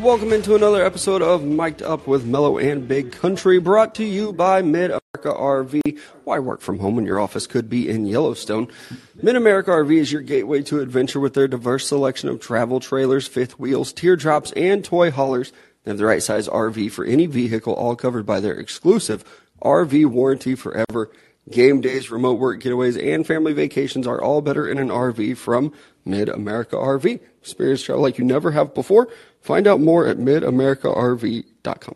Welcome into another episode of Mic'd Up with Mello and Big Country, brought to you by Mid America RV. Why work from home when your office could be in Yellowstone? Mid America RV is your gateway to adventure with their diverse selection of travel trailers, fifth wheels, teardrops, and toy haulers. They have the right size RV for any vehicle, all covered by their exclusive RV warranty forever. Game days, remote work getaways, and family vacations are all better in an RV from Mid America RV. Experience travel like you never have before. Find out more at midamericarv.com.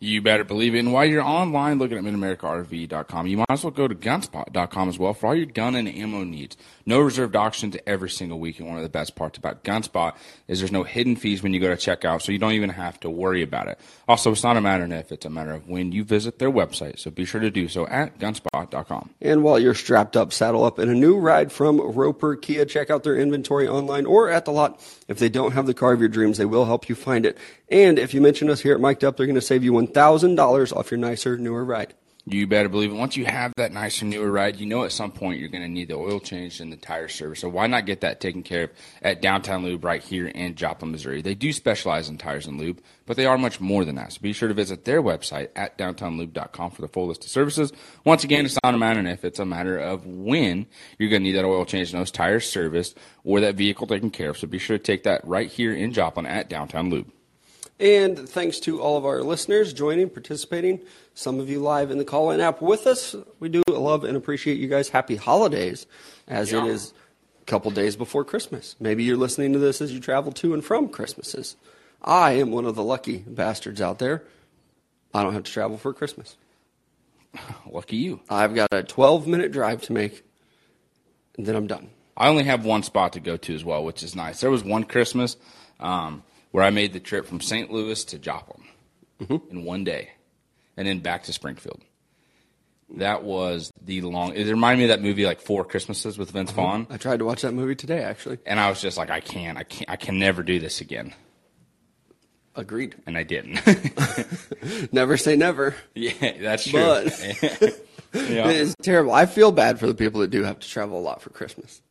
You better believe it. And while you're online looking at midamericarv.com, you might as well go to gunspot.com as well for all your gun and ammo needs. No reserved auctions every single week. And one of the best parts about Gunspot is there's no hidden fees when you go to checkout, so you don't even have to worry about it. Also, it's not a matter of if, it's a matter of when you visit their website. So be sure to do so at gunspot.com. And while you're strapped up, saddle up in a new ride from Roper Kia. Check out their inventory online or at the lot. If they don't have the car of your dreams, they will help you find it. And if you mention us here at Mic'd Up, they're going to save you $1,000 off your nicer, newer ride. You better believe it. Once you have that nicer, newer ride, you know at some point you're going to need the oil change and the tire service. So why not get that taken care of at Downtown Lube right here in Joplin, Missouri? They do specialize in tires and lube, but they are much more than that. So be sure to visit their website at downtownlube.com for the full list of services. Once again, it's not a matter if, it's a matter of when you're going to need that oil change and those tires serviced or that vehicle taken care of. So be sure to take that right here in Joplin at Downtown Lube. And thanks to all of our listeners joining, participating, some of you live in the call in app with us. We do love and appreciate you guys. Happy holidays, as Yeah. it is a couple days before Christmas. Maybe you're listening to this as you travel to and from Christmases. I am one of the lucky bastards out there. I don't have to travel for Christmas. Lucky you. I've got a 12 minute drive to make, and then I'm done. I only have one spot to go to as well, which is nice. There was one Christmas um, where I made the trip from St. Louis to Joplin mm-hmm. in one day, and then back to Springfield. That was the long. It reminded me of that movie like Four Christmases with Vince mm-hmm. Vaughn, I tried to watch that movie today, actually. and I was just like, I can't, I can't, I can never do this again, Agreed. and I didn't. Never say never. yeah, that's true. But yeah. It is terrible. I feel bad for the people that do have to travel a lot for Christmas.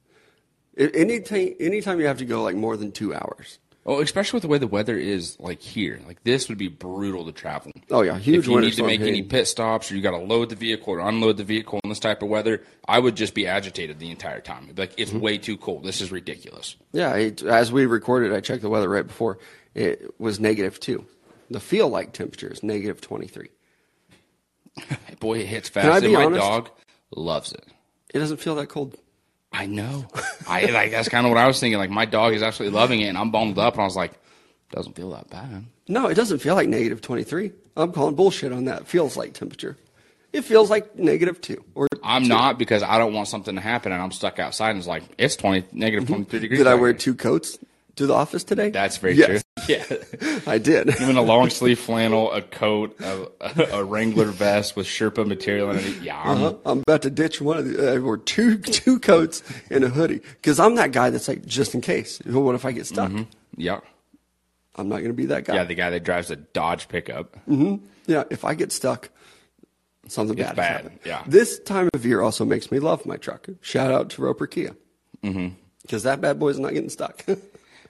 Anytime, anytime you have to go like more than two hours. Oh, especially with the way the weather is like here. Like this would be brutal to travel. Oh, yeah, huge If you need to make any pit stops or you got to load the vehicle or unload the vehicle in this type of weather, I would just be agitated the entire time. It'd be like it's Mm-hmm. way too cold. This is ridiculous. Yeah, it, as we recorded, I checked the weather right before. It was negative two. The feel like temperature is negative 23. Boy, it hits I fast. be And my honest? dog loves it. It doesn't feel that cold. I know. I like that's kind of what I was thinking. Like my dog is absolutely loving it, and I'm bundled up, and I was like, doesn't feel that bad. No, it doesn't feel like negative 23. I'm calling bullshit on that. It Feels like temperature. It feels like negative two. Or I'm not because I don't want something to happen, and I'm stuck outside, and it's like it's twenty negative twenty three degrees. Mm-hmm. did I wear two coats to the office today? That's very Yes, true. Yeah. I did. Even a long sleeve flannel, a coat, a, a Wrangler vest with Sherpa material in it. Yeah, I'm, Uh-huh. I'm about to ditch one of the, I wore two two coats and a hoodie because I'm that guy that's like just in case. What if I get stuck? yeah, I'm not going to be that guy. yeah. The guy that drives a Dodge pickup. Yeah, if I get stuck, something It's bad. bad, yeah. This time of year also makes me love my truck. Shout out to Roper Kia. Mm-hmm. Because that bad boy's not getting stuck.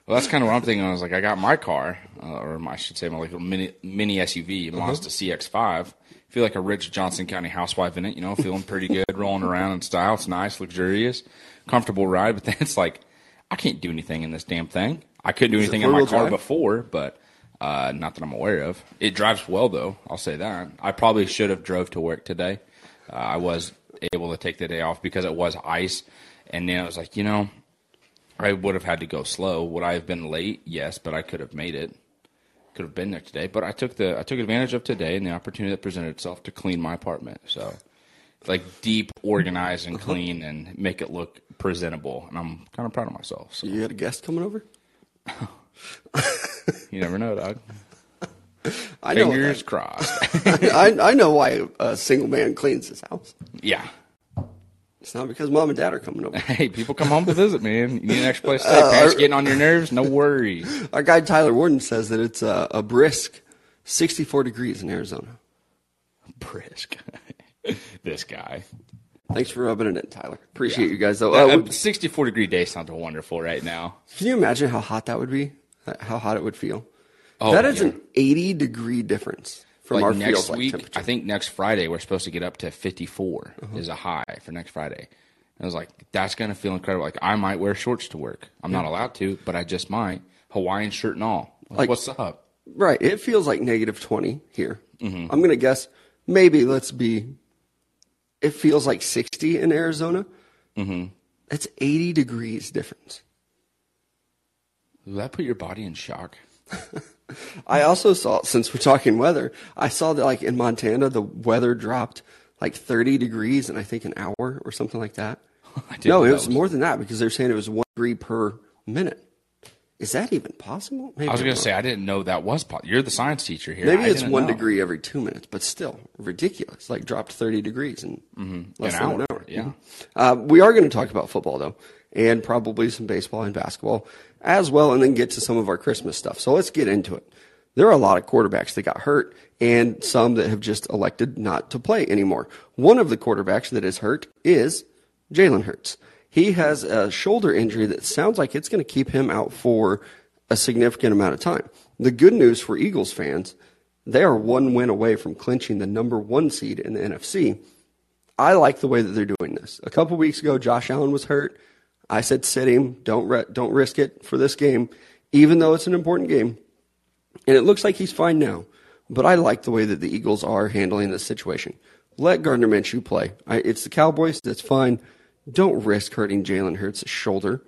Well, that's kind of what I'm thinking. I was like, I got my car, uh, or I should say, my like mini mini SUV, Mazda CX-5. Feel like a rich Johnson County housewife in it. You know, feeling pretty good, rolling around in style. It's nice, luxurious, comfortable ride. But then it's like, I can't do anything in this damn thing. I couldn't do anything in my car drive? before, but uh, not that I'm aware of. It drives well, though. I'll say that. I probably should have drove to work today. Uh, I was able to take the day off because it was ice, and then I was like, you know, I would have had to go slow. Would I have been late? Yes, but I could have made it. Could have been there today, but I took the I took advantage of today and the opportunity that presented itself to clean my apartment. So, like deep, organized, and clean, and make it look presentable. And I'm kind of proud of myself. So you got a guest coming over? you never know, dog. I know. Fingers crossed. I, I know why a single man cleans his house. yeah. It's not because mom and dad are coming over. Hey, people come home to visit, man. You need an extra place to stay. Parents getting on your nerves? No worries. Our guy Tyler Warden says that it's a, a brisk 64 degrees in Arizona. Brisk. this guy. Thanks for rubbing it in, Tyler. Appreciate you guys, though. Uh, a 64 degree day sounds wonderful right now. can you imagine how hot that would be? How hot it would feel? Oh, that is yeah. an 80 degree difference from like our next like week, temperature. I think next Friday we're supposed to get up to 54 Uh-huh. is a high for next Friday. I was like, that's gonna feel incredible. Like I might wear shorts to work. I'm not allowed to, but I just might. Hawaiian shirt and all. Like, Like- what's up? Right. It feels like negative 20 here. Mm-hmm. I'm going to guess maybe let's be, it feels like 60 in Arizona. Mm-hmm. That's 80 degrees difference. Will that put your body in shock? I also saw, since we're talking weather, I saw that like in Montana, the weather dropped like 30 degrees in I think an hour or something like that. No, it that was more than that because they're saying it was one degree per minute. Is that even possible? Maybe I was gonna say I didn't know that was. possible. You're the science teacher here. Maybe I it's one know. degree every two minutes, but still ridiculous. Like dropped 30 degrees in less Mm-hmm. An than an hour, hour. yeah. Uh, we are going to talk about football, though, and probably some baseball and basketball as well, and then get to some of our Christmas stuff. So let's get into it. There are a lot of quarterbacks that got hurt and some that have just elected not to play anymore. One of the quarterbacks that is hurt is Jalen Hurts. He has a shoulder injury that sounds like it's going to keep him out for a significant amount of time. The good news for Eagles fans, they are one win away from clinching the number one seed in the NFC. I like the way that they're doing this. A couple weeks ago, Josh Allen was hurt. I said sit him, don't re- don't risk it for this game, even though it's an important game. And it looks like he's fine now. But I like the way that the Eagles are handling this situation. Let Gardner Minshew play. I, it's the Cowboys. That's fine. Don't risk hurting Jalen Hurts' shoulder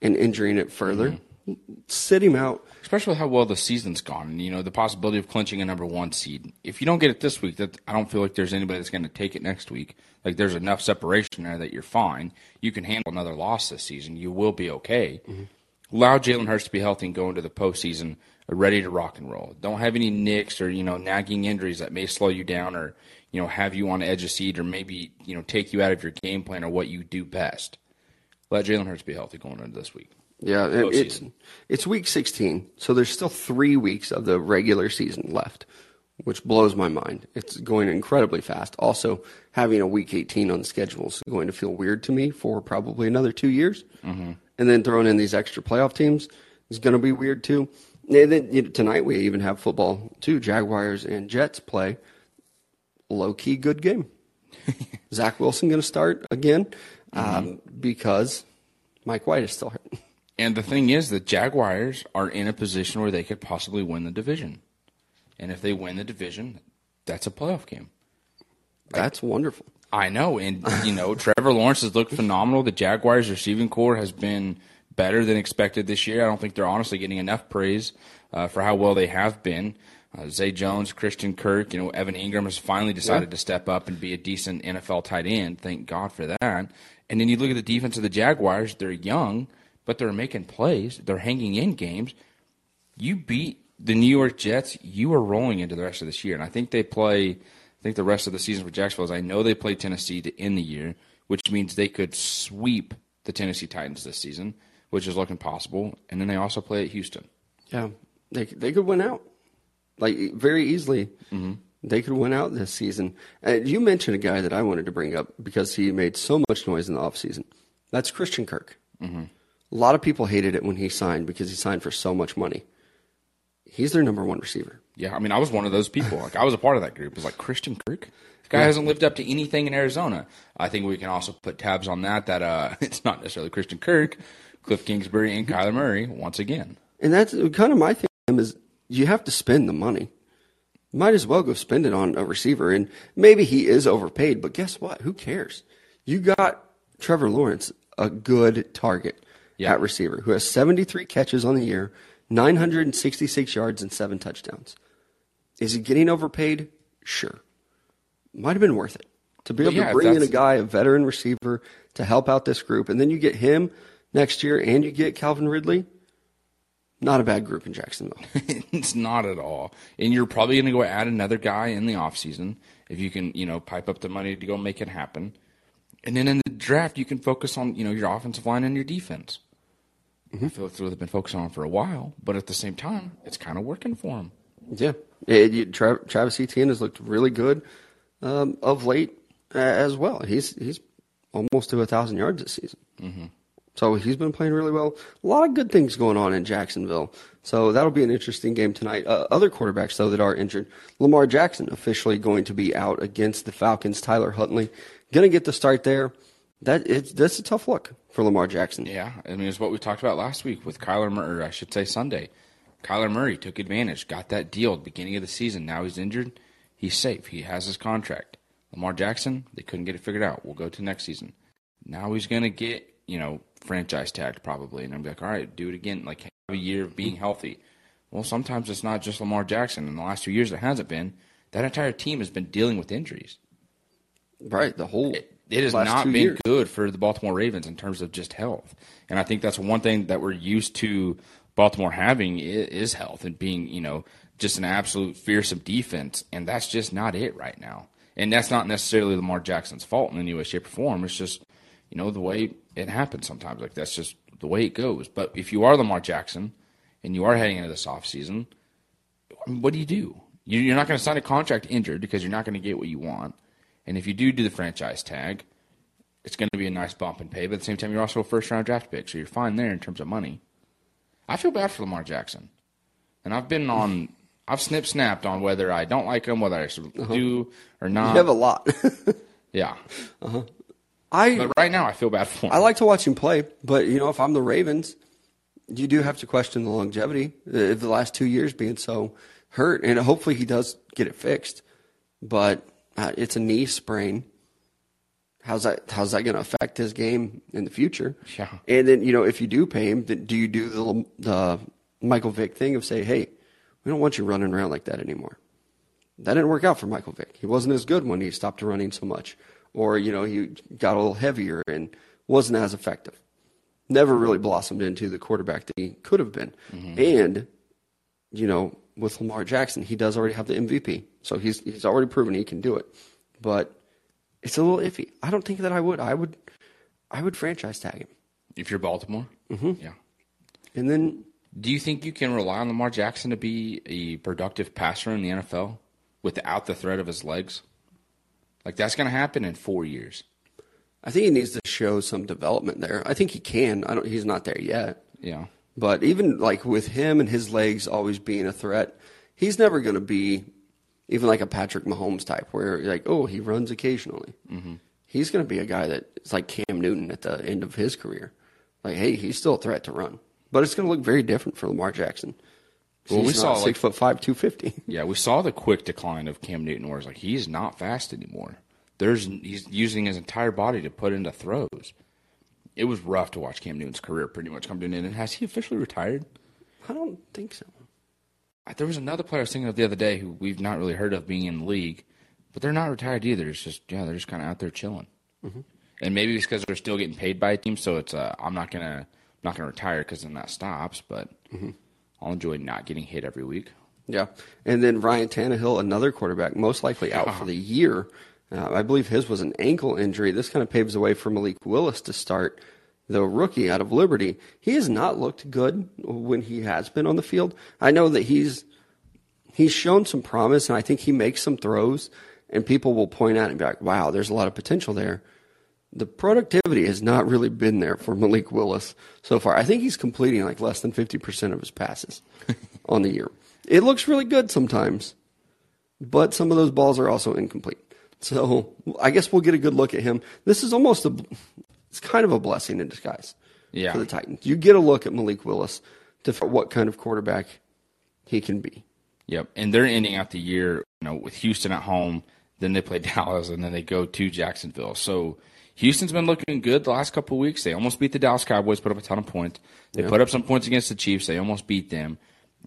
and injuring it further. Mm-hmm. Sit him out. Especially how well the season's gone, and you know the possibility of clinching a number one seed. If you don't get it this week, that I don't feel like there's anybody that's going to take it next week. Like there's enough separation there that you're fine. You can handle another loss this season. You will be okay. Mm-hmm. Allow Jalen Hurts to be healthy and go into the postseason ready to rock and roll. Don't have any nicks or you know nagging injuries that may slow you down or you know have you on the edge of seat or maybe you know take you out of your game plan or what you do best. Let Jalen Hurts be healthy going into this week. Yeah, it, it's it's week 16, so there's still three weeks of the regular season left, which blows my mind. It's going incredibly fast. Also, having a week 18 on the schedule is going to feel weird to me for probably another two years, mm-hmm. and then throwing in these extra playoff teams is going to be weird too. Then you know, tonight we even have football too. Jaguars and Jets play. Low key good game. Zach Wilson going to start again um, because Mike White is still hurt. And the thing is, the Jaguars are in a position where they could possibly win the division. And if they win the division, that's a playoff game. That's wonderful. I know. And, you know, Trevor Lawrence has looked phenomenal. The Jaguars receiving corps has been better than expected this year. I don't think they're honestly getting enough praise uh, for how well they have been. Uh, Zay Jones, Christian Kirk, you know, Evan Engram has finally decided to step up and be a decent NFL tight end. Thank God for that. And then you look at the defense of the Jaguars, they're young, but they're making plays. They're hanging in games. You beat the New York Jets, you are rolling into the rest of this year. And I think they play, I think the rest of the season for Jacksonville is I know they play Tennessee to end the year, which means they could sweep the Tennessee Titans this season, which is looking possible. And then they also play at Houston. Yeah, they they could win out, like very easily. Mm-hmm. They could win out this season. And you mentioned a guy that I wanted to bring up because he made so much noise in the offseason. That's Christian Kirk. Mm-hmm. A lot of people hated it when he signed because he signed for so much money. He's their number one receiver. Yeah, I mean, I was one of those people. Like, I was a part of that group. It was like Christian Kirk. The guy hasn't lived up to anything in Arizona. I think we can also put tabs on that. That uh, it's not necessarily Christian Kirk, Cliff Kingsbury, and Kyler Murray once again. And that's kind of my thing is you have to spend the money. Might as well go spend it on a receiver. And maybe he is overpaid, but guess what? Who cares? You got Trevor Lawrence, a good target Yeah. at receiver, who has 73 catches on the year, 966 yards, and seven touchdowns. Is he getting overpaid? Sure. Might have been worth it to be able yeah, to bring in a guy, a veteran receiver, to help out this group. And then you get him next year and you get Calvin Ridley. Not a bad group in Jacksonville. it's not at all. And you're probably going to go add another guy in the offseason if you can, you know, pipe up the money to go make it happen. And then in the draft, you can focus on, you know, your offensive line and your defense. I feel what they've been focusing on for a while, but at the same time, it's kind of working for them. Yeah, It- you- Tra- Travis Etienne has looked really good um, of late uh, as well. He's he's almost to a thousand yards this season. Mm-hmm. So he's been playing really well. A lot of good things going on in Jacksonville. So that'll be an interesting game tonight. Uh, other quarterbacks, though, that are injured. Lamar Jackson officially going to be out against the Falcons. Tyler Huntley going to get the start there. That it's that's a tough look for Lamar Jackson. Yeah, I mean it's what we talked about last week with Kyler Murray. I should say Sunday. Kyler Murray took advantage, got that deal at the beginning of the season. Now he's injured. He's safe. He has his contract. Lamar Jackson, they couldn't get it figured out. We'll go to next season. Now he's going to get, you know, franchise tagged probably. And I'm like, all right, do it again. Like, have a year of being healthy. Well, sometimes it's not just Lamar Jackson. In the last two years, it hasn't been. That entire team has been dealing with injuries. Right. The whole. It, it has not been years. good for the Baltimore Ravens in terms of just health. And I think that's one thing that we're used to Baltimore having is health and being, you know, just an absolute fearsome defense. And that's just not it right now. And that's not necessarily Lamar Jackson's fault in any way, shape, or form. It's just, you know, the way it happens sometimes. Like that's just the way it goes. But if you are Lamar Jackson and you are heading into this offseason, what do you do? You're not going to sign a contract injured because you're not going to get what you want. And if you do do the franchise tag, it's going to be a nice bump in pay. But at the same time, you're also a first round draft pick, so you're fine there in terms of money. I feel bad for Lamar Jackson, and I've been on I've snip snapped on whether I don't like him, whether I uh-huh. do or not. You have a lot. yeah. Uh-huh. I but right now I feel bad for him. I like to watch him play, but you know if I'm the Ravens, you do have to question the longevity of the last two years being so hurt, and hopefully he does get it fixed. But uh, it's a knee sprain. How's that? How's that going to affect his game in the future? Yeah. And then you know if you do pay him, do you do the the Michael Vick thing of say, hey, we don't want you running around like that anymore. That didn't work out for Michael Vick. He wasn't as good when he stopped running so much, or you know he got a little heavier and wasn't as effective. Never really blossomed into the quarterback that he could have been. Mm-hmm. And you know, with Lamar Jackson, he does already have the MVP, so he's he's already proven he can do it. But it's a little iffy. I don't think that I would. I would, I would franchise tag him if you're Baltimore. Mm-hmm. Yeah, and then do you think you can rely on Lamar Jackson to be a productive passer in the NFL without the threat of his legs? Like that's going to happen in four years. I think he needs to show some development there. I think he can. I don't. He's not there yet. Yeah. But even like with him and his legs always being a threat, he's never going to be even like a Patrick Mahomes type where like, oh, he runs occasionally. Mm-hmm. He's going to be a guy that is like Cam Newton at the end of his career. Like, hey, he's still a threat to run but it's going to look very different for Lamar Jackson. Well, we saw six like, foot five, two fifty. Yeah, we saw the quick decline of Cam Newton, where it's like he's not fast anymore. There's he's using his entire body to put into throws. It was rough to watch Cam Newton's career pretty much come to an end. And has he officially retired? I don't think so. There was another player I was thinking of the other day who we've not really heard of being in the league, but they're not retired either. It's just yeah, they're just kind of out there chilling. Mm-hmm. And maybe it's because they're still getting paid by a team, so it's uh, I'm not gonna not going to retire because then that stops, but mm-hmm. I'll enjoy not getting hit every week. Yeah. And then Ryan Tannehill, another quarterback, most likely out for the year. Uh, I believe his was an ankle injury. This kind of paves the way for Malik Willis to start, the rookie out of Liberty. He has not looked good when he has been on the field. I know that he's he's shown some promise, and I think he makes some throws, and people will point out and be like, "Wow, there's a lot of potential there." the productivity has not really been there for Malik Willis so far. I think he's completing like less than 50% of his passes on the year. It looks really good sometimes, but some of those balls are also incomplete. So I guess we'll get a good look at him. This is almost a, it's kind of a blessing in disguise yeah. for the Titans. You get a look at Malik Willis to what kind of quarterback he can be. Yep, and they're ending out the year, you know, with Houston at home. Then they play Dallas, and then they go to Jacksonville. So Houston's been looking good the last couple of weeks. They almost beat the Dallas Cowboys, put up a ton of points. They put up some points against the Chiefs. They almost beat them.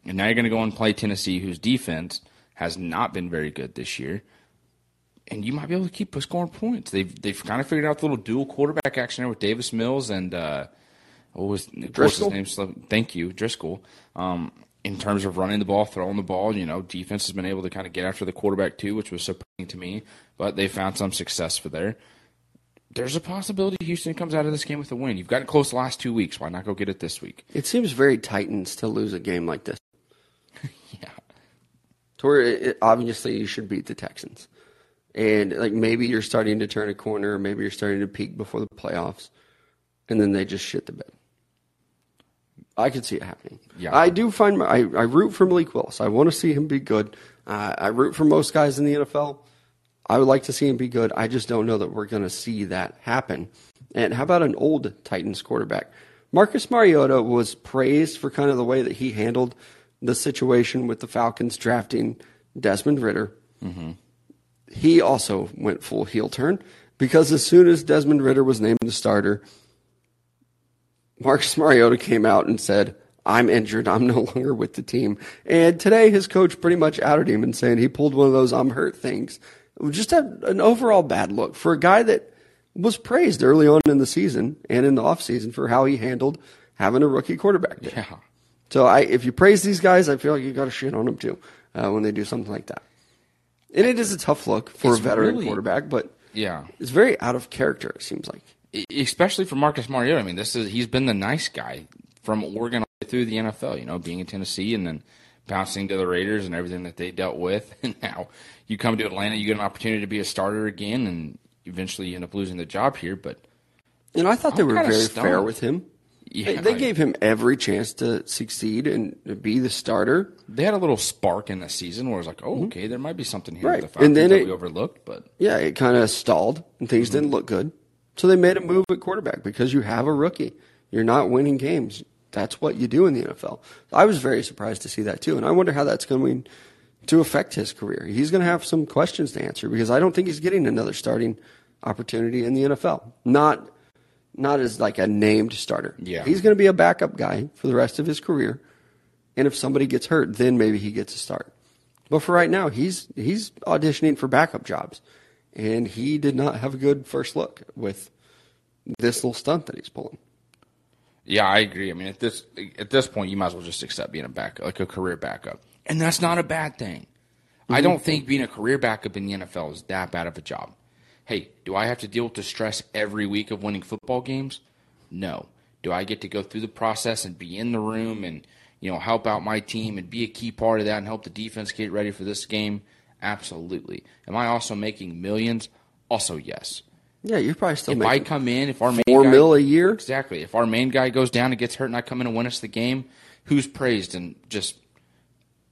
And now you're going to go and play Tennessee, whose defense has not been very good this year. And you might be able to keep scoring points. They've they've kind of figured out the little dual quarterback action there with Davis Mills and uh, what was Driskel. his name? Thank you, Driskel. Um, in terms of running the ball, throwing the ball, you know, defense has been able to kind of get after the quarterback too, which was surprising to me. But they found some success for there there's a possibility Houston comes out of this game with a win. You've gotten close the last two weeks. Why not go get it this week? It seems very Titans to lose a game like this. yeah. To where it, obviously you should beat the Texans. And like maybe you're starting to turn a corner, or maybe you're starting to peak before the playoffs, and then they just shit the bed. I could see it happening. Yeah. I do find my, I, I root for Malik Willis. I want to see him be good. Uh, I root for most guys in the NFL. I would like to see him be good. I just don't know that we're going to see that happen. And how about an old Titans quarterback? Marcus Mariota was praised for kind of the way that he handled the situation with the Falcons drafting Desmond Ridder. He also went full heel turn because as soon as Desmond Ridder was named the starter, Marcus Mariota came out and said, I'm injured. I'm no longer with the team. And today his coach pretty much outed him and saying he pulled one of those I'm hurt things. Just an overall bad look for a guy that was praised early on in the season and in the offseason for how he handled having a rookie quarterback there. Yeah. So I, if you praise these guys, I feel like you got to shit on them too uh, when they do something like that. And it is a tough look for a veteran really- quarterback, but Yeah. it's very out of character. It seems like. Especially for Marcus Mariota. I mean, this is he's been the nice guy from Oregon all the way through the NFL. You know, being in Tennessee and then bouncing to the Raiders and everything that they dealt with, and now you come to Atlanta, you get an opportunity to be a starter again, and eventually you end up losing the job here. But And I thought they I'm were very stunned. fair with him. They, Yeah, they I- gave him every chance to succeed and be the starter. they had a little spark in the season where it was like, oh, okay, there might be something here Mm-hmm. Right. with the Falcons And then that it- we overlooked. But Yeah, it kind of stalled and things Mm-hmm. didn't look good. So they made a move at quarterback because you have a rookie. You're not winning games. That's what you do in the NFL. I was very surprised to see that too, and I wonder how that's going to affect his career. He's going to have some questions to answer because I don't think he's getting another starting opportunity in the NFL. Not not as like a named starter. Yeah. He's going to be a backup guy for the rest of his career. And if somebody gets hurt, then maybe he gets a start. But for right now, he's he's auditioning for backup jobs, and he did not have a good first look with this little stunt that he's pulling. Yeah, I agree. I mean, at this at this point, you might as well just accept being a backup, like a career backup, and that's not a bad thing. I mm-hmm. don't think being a career backup in the NFL is that bad of a job. Hey, do I have to deal with the stress every week of winning football games? No. Do I get to go through the process and be in the room and you know help out my team and be a key part of that and help the defense get ready for this game? Absolutely. Am I also making millions? Also, yes. Yeah, you're probably still If I come in, if our main four guy, mil a year. exactly, if our main guy goes down and gets hurt, and I come in and win us the game, who's praised and just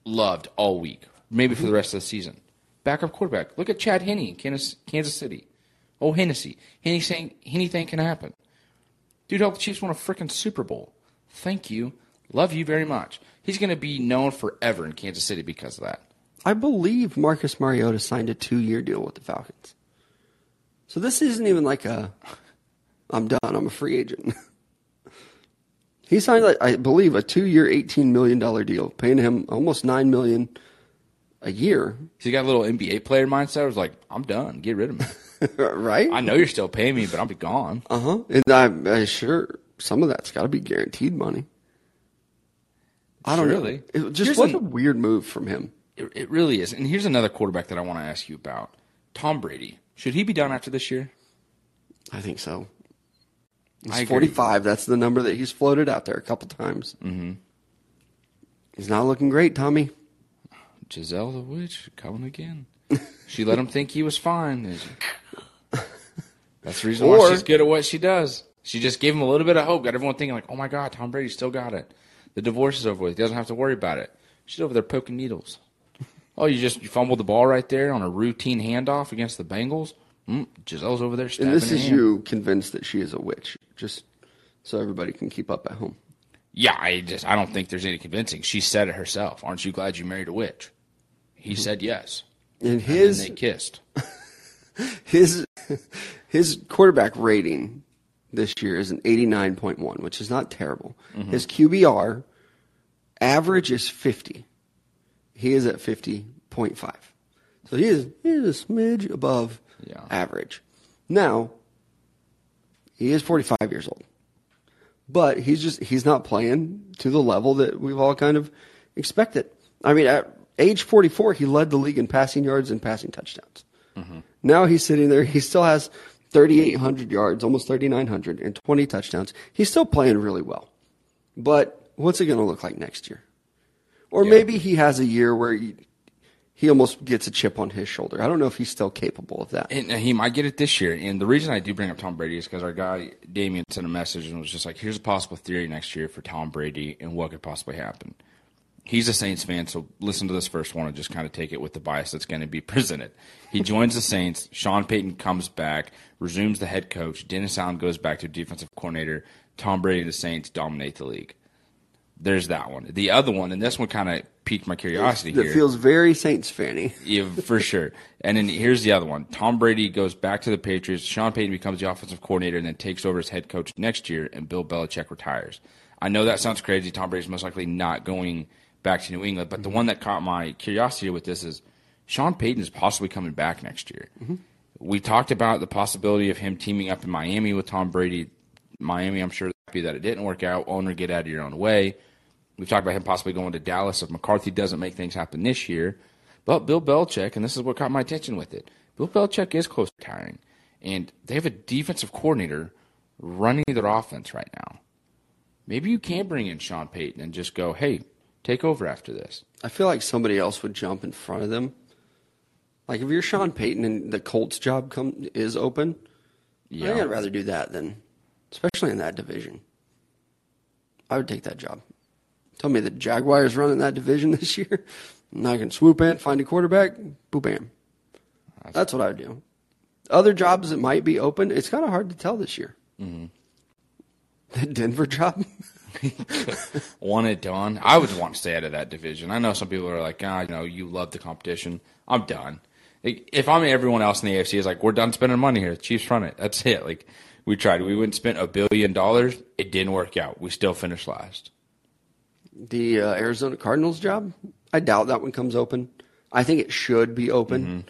loved all week, maybe for the rest of the season? Backup quarterback. Look at Chad Henne in Kansas, Kansas City. Oh, Hennessy. Henney saying anything can happen. Dude helped the Chiefs win a freaking Super Bowl. Thank you. Love you very much. He's going to be known forever in Kansas City because of that. I believe Marcus Mariota signed a two-year deal with the Falcons. So this isn't even like a I'm done, I'm a free agent. he signed like I believe a two-year 18 million dollar deal, paying him almost 9 million a year, He's got a little NBA player mindset. I was like, I'm done. Get rid of me. right? I know you're still paying me, but I'll be gone. Uh-huh. And I'm, i sure some of that's got to be guaranteed money. I don't really. know. It just Here's was an- a weird move from him. It, it really is. And here's another quarterback that I want to ask you about Tom Brady. Should he be done after this year? I think so. He's 45. That's the number that he's floated out there a couple times. Mm-hmm. He's not looking great, Tommy. Gisele the Witch coming again. she let him think he was fine. That's the reason why she's good at what she does. She just gave him a little bit of hope. Got everyone thinking like, "Oh my God, Tom Brady still got it. The divorce is over with. He doesn't have to worry about it." She's over there poking needles. Oh, you just you fumbled the ball right there on a routine handoff against the Bengals. Mm, Gisele's over there And this is hand. you convinced that she is a witch, just so everybody can keep up at home. Yeah, I just I don't think there's any convincing. She said it herself. Aren't you glad you married a witch? He said yes. And And his they kissed. his his quarterback rating this year is an 89.1, which is not terrible. Mm-hmm. His QBR average is 50. He is at 50.5. So he is he is a smidge above Yeah. average. Now, he is 45 years old. But he's just he's not playing to the level that we've all kind of expected. I mean, at age 44, he led the league in passing yards and passing touchdowns. Now he's sitting there. He still has 3,800 yards, almost 3,900, and 20 touchdowns. He's still playing really well. But what's it going to look like next year? Or Yeah. maybe he has a year where he, he almost gets a chip on his shoulder. I don't know if he's still capable of that. And uh, he might get it this year. And the reason I do bring up Tom Brady is because our guy Damien sent a message and was just like, "Here's a possible theory next year for Tom Brady and what could possibly happen." He's a Saints fan, so listen to this first one and just kind of take it with the bias that's going to be presented. He joins the Saints. Sean Payton comes back, resumes the head coach. Dennis Allen goes back to defensive coordinator. Tom Brady and the Saints dominate the league. There's that one. The other one, and this one kind of piqued my curiosity It feels very Saints fanny. Yeah, for sure. And then here's the other one. Tom Brady goes back to the Patriots. Sean Payton becomes the offensive coordinator and then takes over as head coach next year, and Bill Belichick retires. I know that sounds crazy. Tom Brady's most likely not going back to New England, but the mm-hmm. one that caught my curiosity with this is Sean Payton is possibly coming back next year. Mm-hmm. We talked about the possibility of him teaming up in Miami with Tom Brady. Miami, I'm sure, happy that it didn't work out. Owner, get out of your own way. We've talked about him possibly going to Dallas if McCarthy doesn't make things happen this year. But Bill Belichick, and this is what caught my attention with it, Bill Belichick is close to retiring. And they have a defensive coordinator running their offense right now. Maybe you can bring in Sean Payton and just go, hey, take over after this. I feel like somebody else would jump in front of them. Like if you're Sean Payton and the Colts job come is open, I think I'd rather do that than, especially in that division. I would take that job. Tell me the Jaguars running that division this year, and I can swoop in, find a quarterback, boom, bam. That's what I would do. Other jobs that might be open, it's kind of hard to tell this year. Mm-hmm. The Denver job, want it done. I would want to stay out of that division. I know some people are like, ah, you know, you love the competition. I'm done. If I'm everyone else in the AFC is like, we're done spending money here. The Chiefs run it. That's it. Like we tried. We went and spent a billion dollars. It didn't work out. We still finished last. the uh, Arizona Cardinals job, I doubt that one comes open. I think it should be open,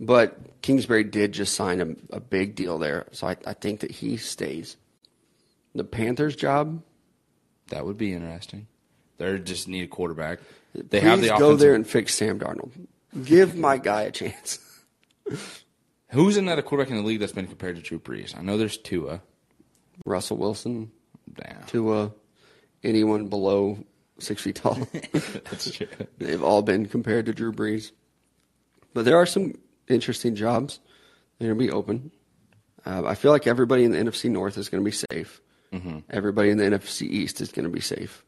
but Kingsbury did just sign a, a big deal there, so I, I think that he stays. The Panthers job, That would be interesting. They just need a quarterback. They please have the go offensive. there and fix Sam Darnold. Give my guy a chance. Who's another quarterback in the league that's been compared to Drew Brees? I know there's Tua. Russell Wilson Damn. to uh, anyone below six feet tall. That's true. They've all been compared to Drew Brees. But there are some interesting jobs that are going to be open. Uh, I feel like everybody in the NFC North is going to be safe. Mm-hmm. Everybody in the NFC East is going to be safe.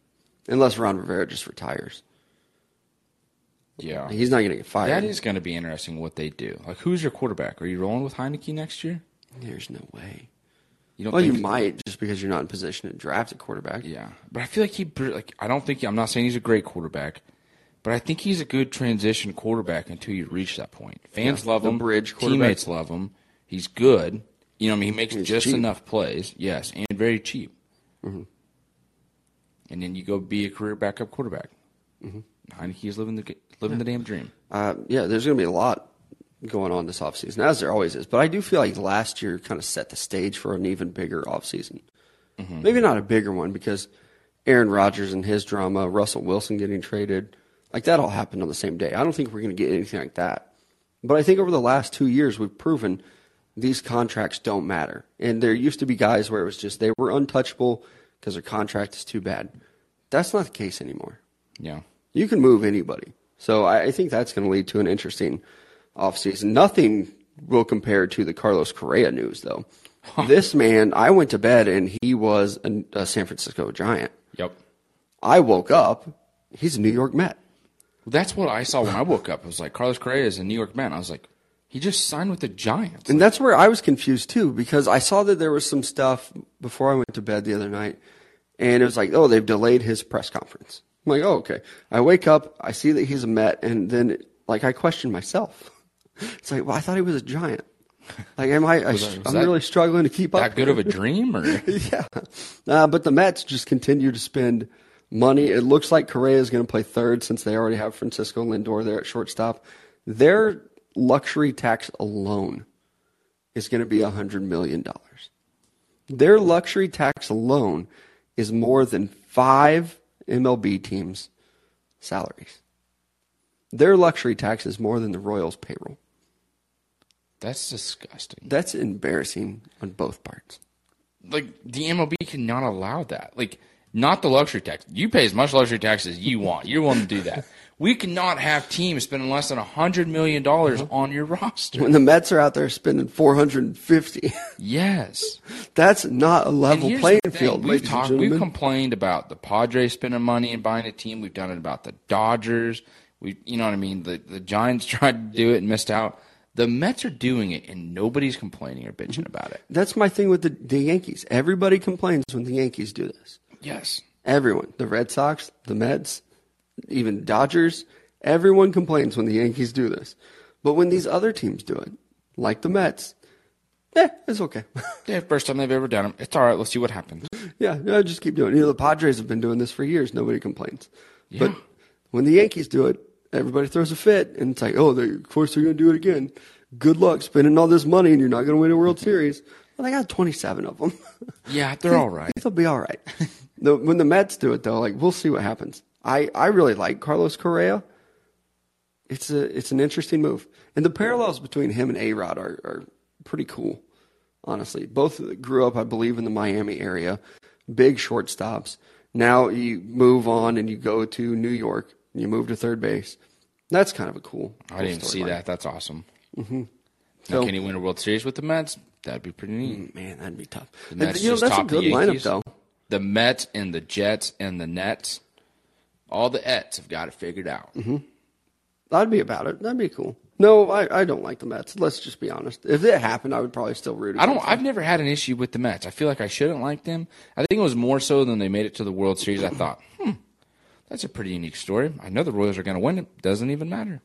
Unless Ron Rivera just retires. Yeah. He's not going to get fired. That is going to be interesting what they do. Like, who's your quarterback? Are you rolling with Heinicke next year? There's no way. You don't Well, you might just because you're not in position to draft a quarterback. Yeah, but I feel like he like I don't think I'm not saying he's a great quarterback, but I think he's a good transition quarterback until you reach that point. Fans Yeah, love him, bridge teammates love him. He's good. You know, I mean, he makes He's just cheap. enough plays. Yes, and very cheap. Mm-hmm. And then you go be a career backup quarterback. Mm-hmm. Heinicke's living the living the damn dream. Uh, yeah, there's going to be a lot going on this offseason, as there always is. But I do feel like last year kind of set the stage for an even bigger offseason. Maybe not a bigger one because Aaron Rodgers and his drama, Russell Wilson getting traded, like that all happened on the same day. I don't think we're going to get anything like that. But I think over the last two years, we've proven these contracts don't matter. And there used to be guys where it was just they were untouchable because their contract is too bad. That's not the case anymore. Yeah, You can move anybody. So I, I think that's going to lead to an interesting offseason. Nothing will compare to the Carlos Correa news, though. this man, I went to bed and he was a, a San Francisco Giant. yep. I woke up, he's a New York Met. That's what I saw when I woke up. It was like Carlos Correa is a New York man. I was like, he just signed with the Giants. And that's where I was confused too, because I saw that there was some stuff before I went to bed the other night, and it was like, oh, they've delayed his press conference. I'm like, oh, okay. I wake up, I see that he's a Met, and then like I question myself. It's like, well, I thought he was a Giant. Like, am I? I that- really struggling to keep up. that good of a dream, or yeah. Uh, but the Mets just continue to spend money. It looks like Correa is going to play third since they already have Francisco Lindor there at shortstop. Their luxury tax alone is going to be $100 million. Their luxury tax alone is more than five MLB teams' salaries. Their luxury tax is more than the Royals' payroll. that's disgusting. That's embarrassing on both parts. like the MLB cannot allow that. Like not the luxury tax. You pay as much luxury tax as you want. You're willing to do that. We cannot have teams spending less than hundred million dollars Uh-huh. on your roster. When the Mets are out there spending 450, Yes. that's not a level playing field, We've talked. and We've complained about the Padres spending money and buying a team. We've done it about the Dodgers. We, you know what I mean. The the Giants tried to do it and missed out. The Mets are doing it, and nobody's complaining or bitching Mm-hmm. about it. That's my thing with the, the Yankees. Everybody complains when the Yankees do this. Yes. Everyone. The Red Sox, the Mets, even Dodgers, everyone complains when the Yankees do this. But when these other teams do it, like the Mets, eh, it's okay. Yeah, first time they've ever done it. It's all right. Let's see what happens. yeah, yeah, just keep doing it. You know, the Padres have been doing this for years. Nobody complains. Yeah. But when the Yankees do it, everybody throws a fit, and it's like, oh, they, of course they're going to do it again. Good luck spending all this money, and you're not going to win a World Series. Well, they got 27 of them. Yeah, they're all right. They'll be all right. the, when the Mets do it, though, like we'll see what happens. I, I really like Carlos Correa. It's a it's an interesting move, and the parallels between him and A Rod are, are pretty cool. Honestly, both grew up, I believe, in the Miami area. Big shortstops. Now you move on and you go to New York. And you move to third base. That's kind of a cool. I cool didn't see storyline. that. That's awesome. Mm-hmm. So- can he win a World Series with the Mets? That'd be pretty neat. Man, that'd be tough. The Mets you know, that's a good lineup, though. The Mets and the Jets and the Nets, all the Ets have got it figured out. Mm-hmm. I'd be about it. That'd be cool. No, I, I don't like the Mets. Let's just be honest. If it happened, I would probably still root. I don't. against I've never had an issue with the Mets. I feel like I shouldn't like them. I think it was more so than they made it to the World Series. I thought, hmm, that's a pretty unique story. I know the Royals are going to win it. Doesn't even matter.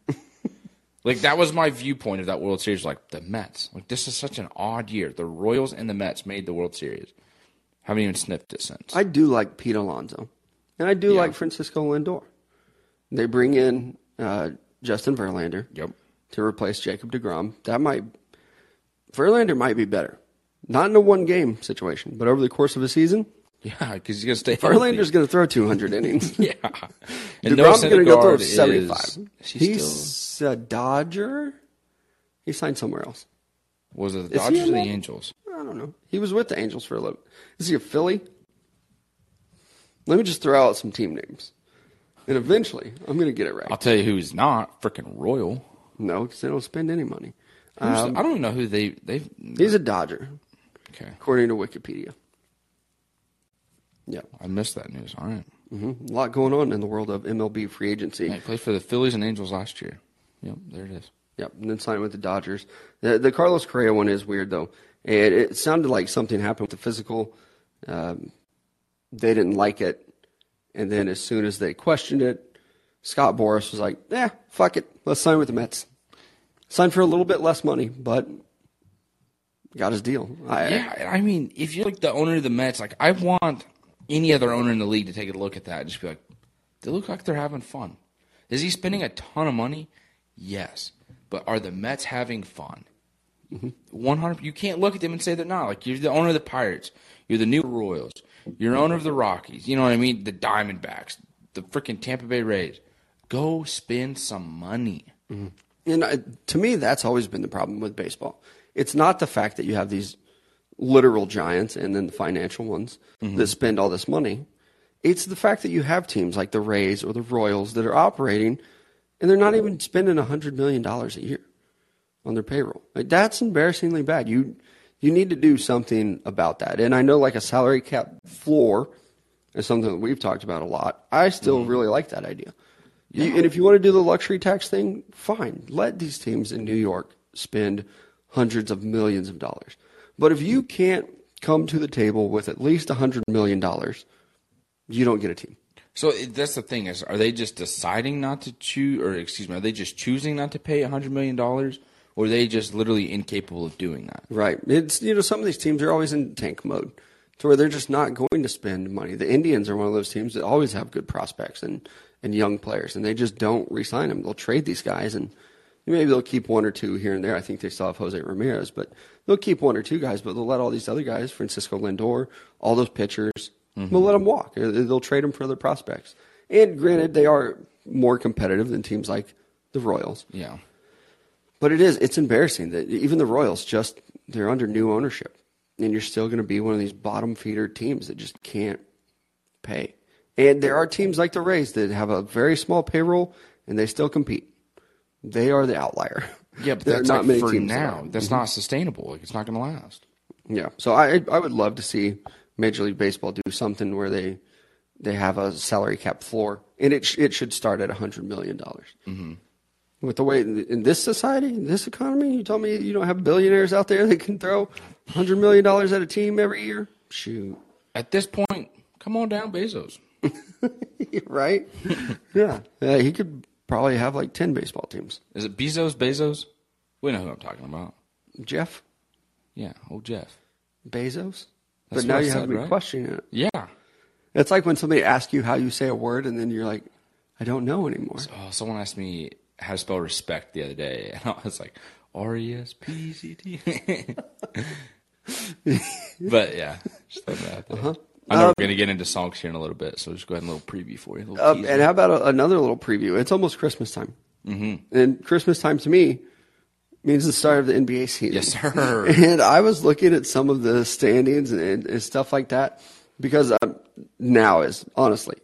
like that was my viewpoint of that World Series. Like the Mets. Like this is such an odd year. The Royals and the Mets made the World Series. Haven't even sniffed it since. I do like Pete Alonso, and I do Yeah. like Francisco Lindor. They bring in uh, Justin Verlander yep. to replace Jacob Degrom. That might Verlander might be better, not in a one game situation, but over the course of a season, Yeah, because he's going to stay. Verlander's going to throw 200 innings. yeah. And Degrom's going to go throw 75. is- He's still a Dodger. He signed somewhere else. was it the Dodgers or the? Angels? I don't know. He was with the Angels for a little. Is he a Philly? Let me just throw out some team names, and eventually I'm going to get it right. I'll tell you who's not. Freaking Royal. No, because they don't spend any money. Um, I don't even know who they they've. he's a Dodger, Okay, according to Wikipedia. Yeah, I missed that news. All right. hmm a lot going on in the world of MLB free agency. Yeah, he played for the Phillies and Angels last year. Yep, there it is. Yep, and then signed with the Dodgers. The, the Carlos Correa one is weird though. It, it sounded like something happened with the physical. Um, they didn't like it, and then as soon as they questioned it, Scott Boras was like, "Yeah, fuck it, let's sign with the Mets." Signed for a little bit less money, but got his deal. I, Yeah, I mean, if you're like the owner of the Mets, like I want any other owner in the league to take a look at that and just be like, they look like they're having fun. Is he spending a ton of money? Yes, but are the Mets having fun? Mm-hmm. One hundred. You can't look at them and say they're not. Like you're the owner of the Pirates, you're the new Royals, you're owner of the Rockies. You know what I mean? The Diamondbacks, the freaking Tampa Bay Rays. Go spend some money. And uh, to me, that's always been the problem with baseball. It's not the fact that you have these literal giants and then the financial ones that spend all this money. It's the fact that you have teams like the Rays or the Royals that are operating and they're not even spending $100 million a year on their payroll. Like, that's embarrassingly bad. You, you need to do something about that. And I know like a salary cap floor is something that we've talked about a lot. I still mm-hmm. really like that idea. You, and if you want to do the luxury tax thing, fine. Let these teams in New York spend hundreds of millions of dollars. But if you can't come to the table with at least a hundred million dollars, you don't get a team. So that's the thing is, are they just deciding not to choose, or excuse me, are they just choosing not to pay a hundred million dollars, or are they just literally incapable of doing that? Right. It's you know some of these teams are always in tank mode, to where they're just not going to spend money. The Indians are one of those teams that always have good prospects and and young players, and they just don't re-sign them. They'll trade these guys, and maybe they'll keep one or two here and there. I think they still have Jose Ramirez, but they'll keep one or two guys, but they'll let all these other guys, Francisco Lindor, all those pitchers, mm-hmm. they'll let them walk. They'll trade them for other prospects. And granted, they are more competitive than teams like the Royals. Yeah, But it is, it's embarrassing that even the Royals just, they're under new ownership. And you're still going to be one of these bottom feeder teams that just can't pay. And there are teams like the Rays that have a very small payroll and they still compete. They are the outlier. Yeah, but that's not like many for now. That's not sustainable. Like it's not going to last. Yeah. So I I would love to see Major League Baseball do something where they they have a salary cap floor, and it sh- it should start at hundred million dollars. Mm-hmm. With the way in this society, in this economy, you tell me you don't have billionaires out there that can throw hundred million dollars at a team every year. Shoot, At this point, come on down, Bezos. right? yeah. yeah, he could probably have like ten baseball teams. Is it Bezos? Bezos? We know who I'm talking about. Jeff Yeah, old Jeff. Bezos. That's but now I you have said, me right? questioning it. Yeah. It's like when somebody asks you how you say a word, and then you're like, I don't know anymore. Oh, someone asked me how to spell respect the other day, and I was like, R E S P C T. But yeah, just throwing that out there. Uh-huh. I know we're gonna get into songs here in a little bit, so just go ahead and a little preview for you. a little Uh, teaser. and how about a, another little preview? It's almost Christmas time, mm-hmm. and Christmas time to me means the start of the NBA season. yes, sir. And I was looking at some of the standings and, and stuff like that because um, now is honestly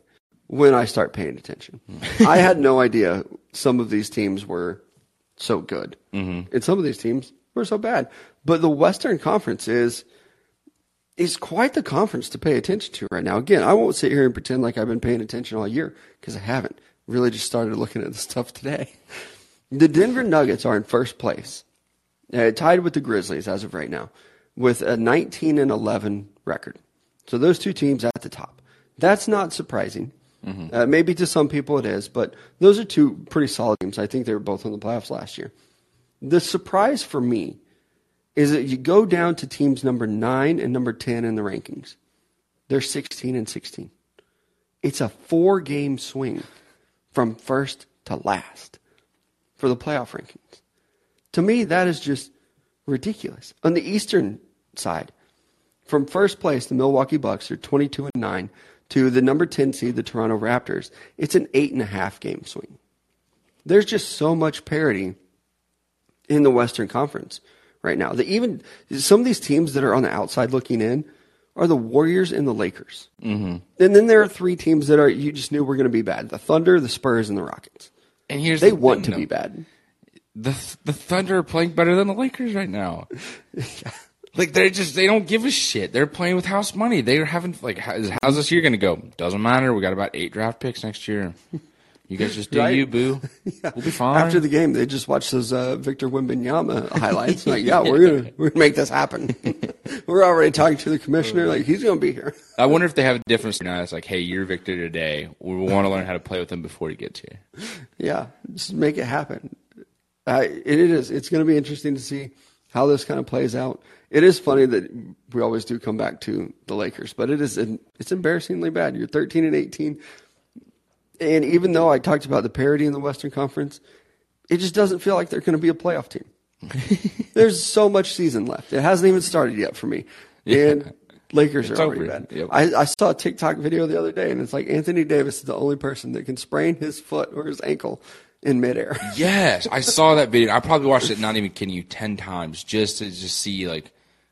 when I start paying attention. I had no idea some of these teams were so good, mm-hmm. and some of these teams were so bad. But the Western Conference is is quite the conference to pay attention to right now. Again, I won't sit here and pretend like I've been paying attention all year because I haven't. Really, just started looking at the stuff today. The Denver Nuggets are in first place, uh, tied with the Grizzlies as of right now, with a 19 and 11 record. So those two teams at the top. That's not surprising. Uh, maybe to some people it is, but those are two pretty solid teams. I think they were both in the playoffs last year. The surprise for me is that you go down to teams number nine and number 10 in the rankings. They're 16 and 16. It's a four game swing from first to last for the playoff rankings. To me, that is just ridiculous. On the Eastern side, from first place, the Milwaukee Bucks are 22 and 9 to the number 10 seed, the Toronto Raptors. It's an eight and a half game swing. There's just so much parity in the Western Conference right now. That even some of these teams that are on the outside looking in are the Warriors and the Lakers. Mm-hmm. And then there are three teams that are you just knew were going to be bad: the Thunder, the Spurs, and the Rockets. And here's They the want thing, to be bad. the the Thunder are playing better than the Lakers right now. Like they're just they don't give a shit. They're playing with house money. They're having like how's, how's this year gonna go? Doesn't matter. We got about eight draft picks next year. You guys just do Right. you, boo. We'll be fine. After the game, they just watched those uh, Victor Wembanyama highlights. like, yeah, we're gonna we're gonna make this happen. we're already talking to the commissioner. Like, he's gonna be here. I wonder if they have a difference now. It's like, hey, you're Victor today. We want to learn how to play with him before he gets here. Yeah, just make it happen. Uh, it is. It's going to be interesting to see how this kind of plays out. It is funny that we always do come back to the Lakers, but it is it's embarrassingly bad. You're 13 and 18, and even though I talked about the parity in the Western Conference, it just doesn't feel like they're going to be a playoff team. There's so much season left. It hasn't even started yet for me, and Lakers It's are already over. bad. Yep. I, I saw a TikTok video the other day, and it's like Anthony Davis is the only person that can sprain his foot or his ankle in midair. Yes, I saw that video. I probably watched it. Not even kidding you, ten times just to just see like,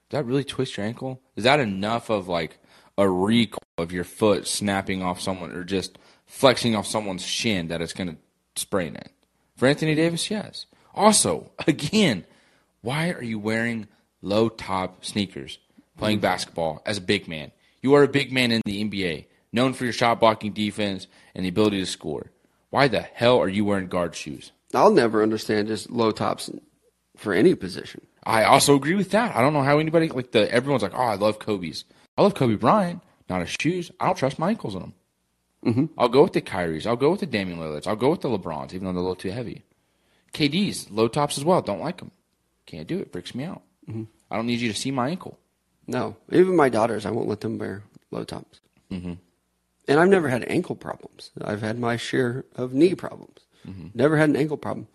did that really twist your ankle? Is that enough of like a recoil of your foot snapping off someone or just flexing off someone's shin that it's going to sprain it? For Anthony Davis, yes. Also, again, why are you wearing low top sneakers playing basketball as a big man? You are a big man in the NBA, known for your shot blocking defense and the ability to score. Why the hell are you wearing guard shoes? I'll never understand just low tops for any position. I also agree with that. I don't know how anybody like the everyone's like, oh, I love Kobe's. I love Kobe Bryant, not his shoes. I don't trust my ankles in them. Mm-hmm. I'll go with the Kyries. I'll go with the Damian Lillards. I'll go with the LeBrons, even though they're a little too heavy. KD's low tops as well. Don't like them. Can't do it. Freaks me out. I don't need you to see my ankle. No, even my daughters, I won't let them wear low tops. Mm-hmm. And I've never had ankle problems. I've had my share of knee problems. Never had an ankle problem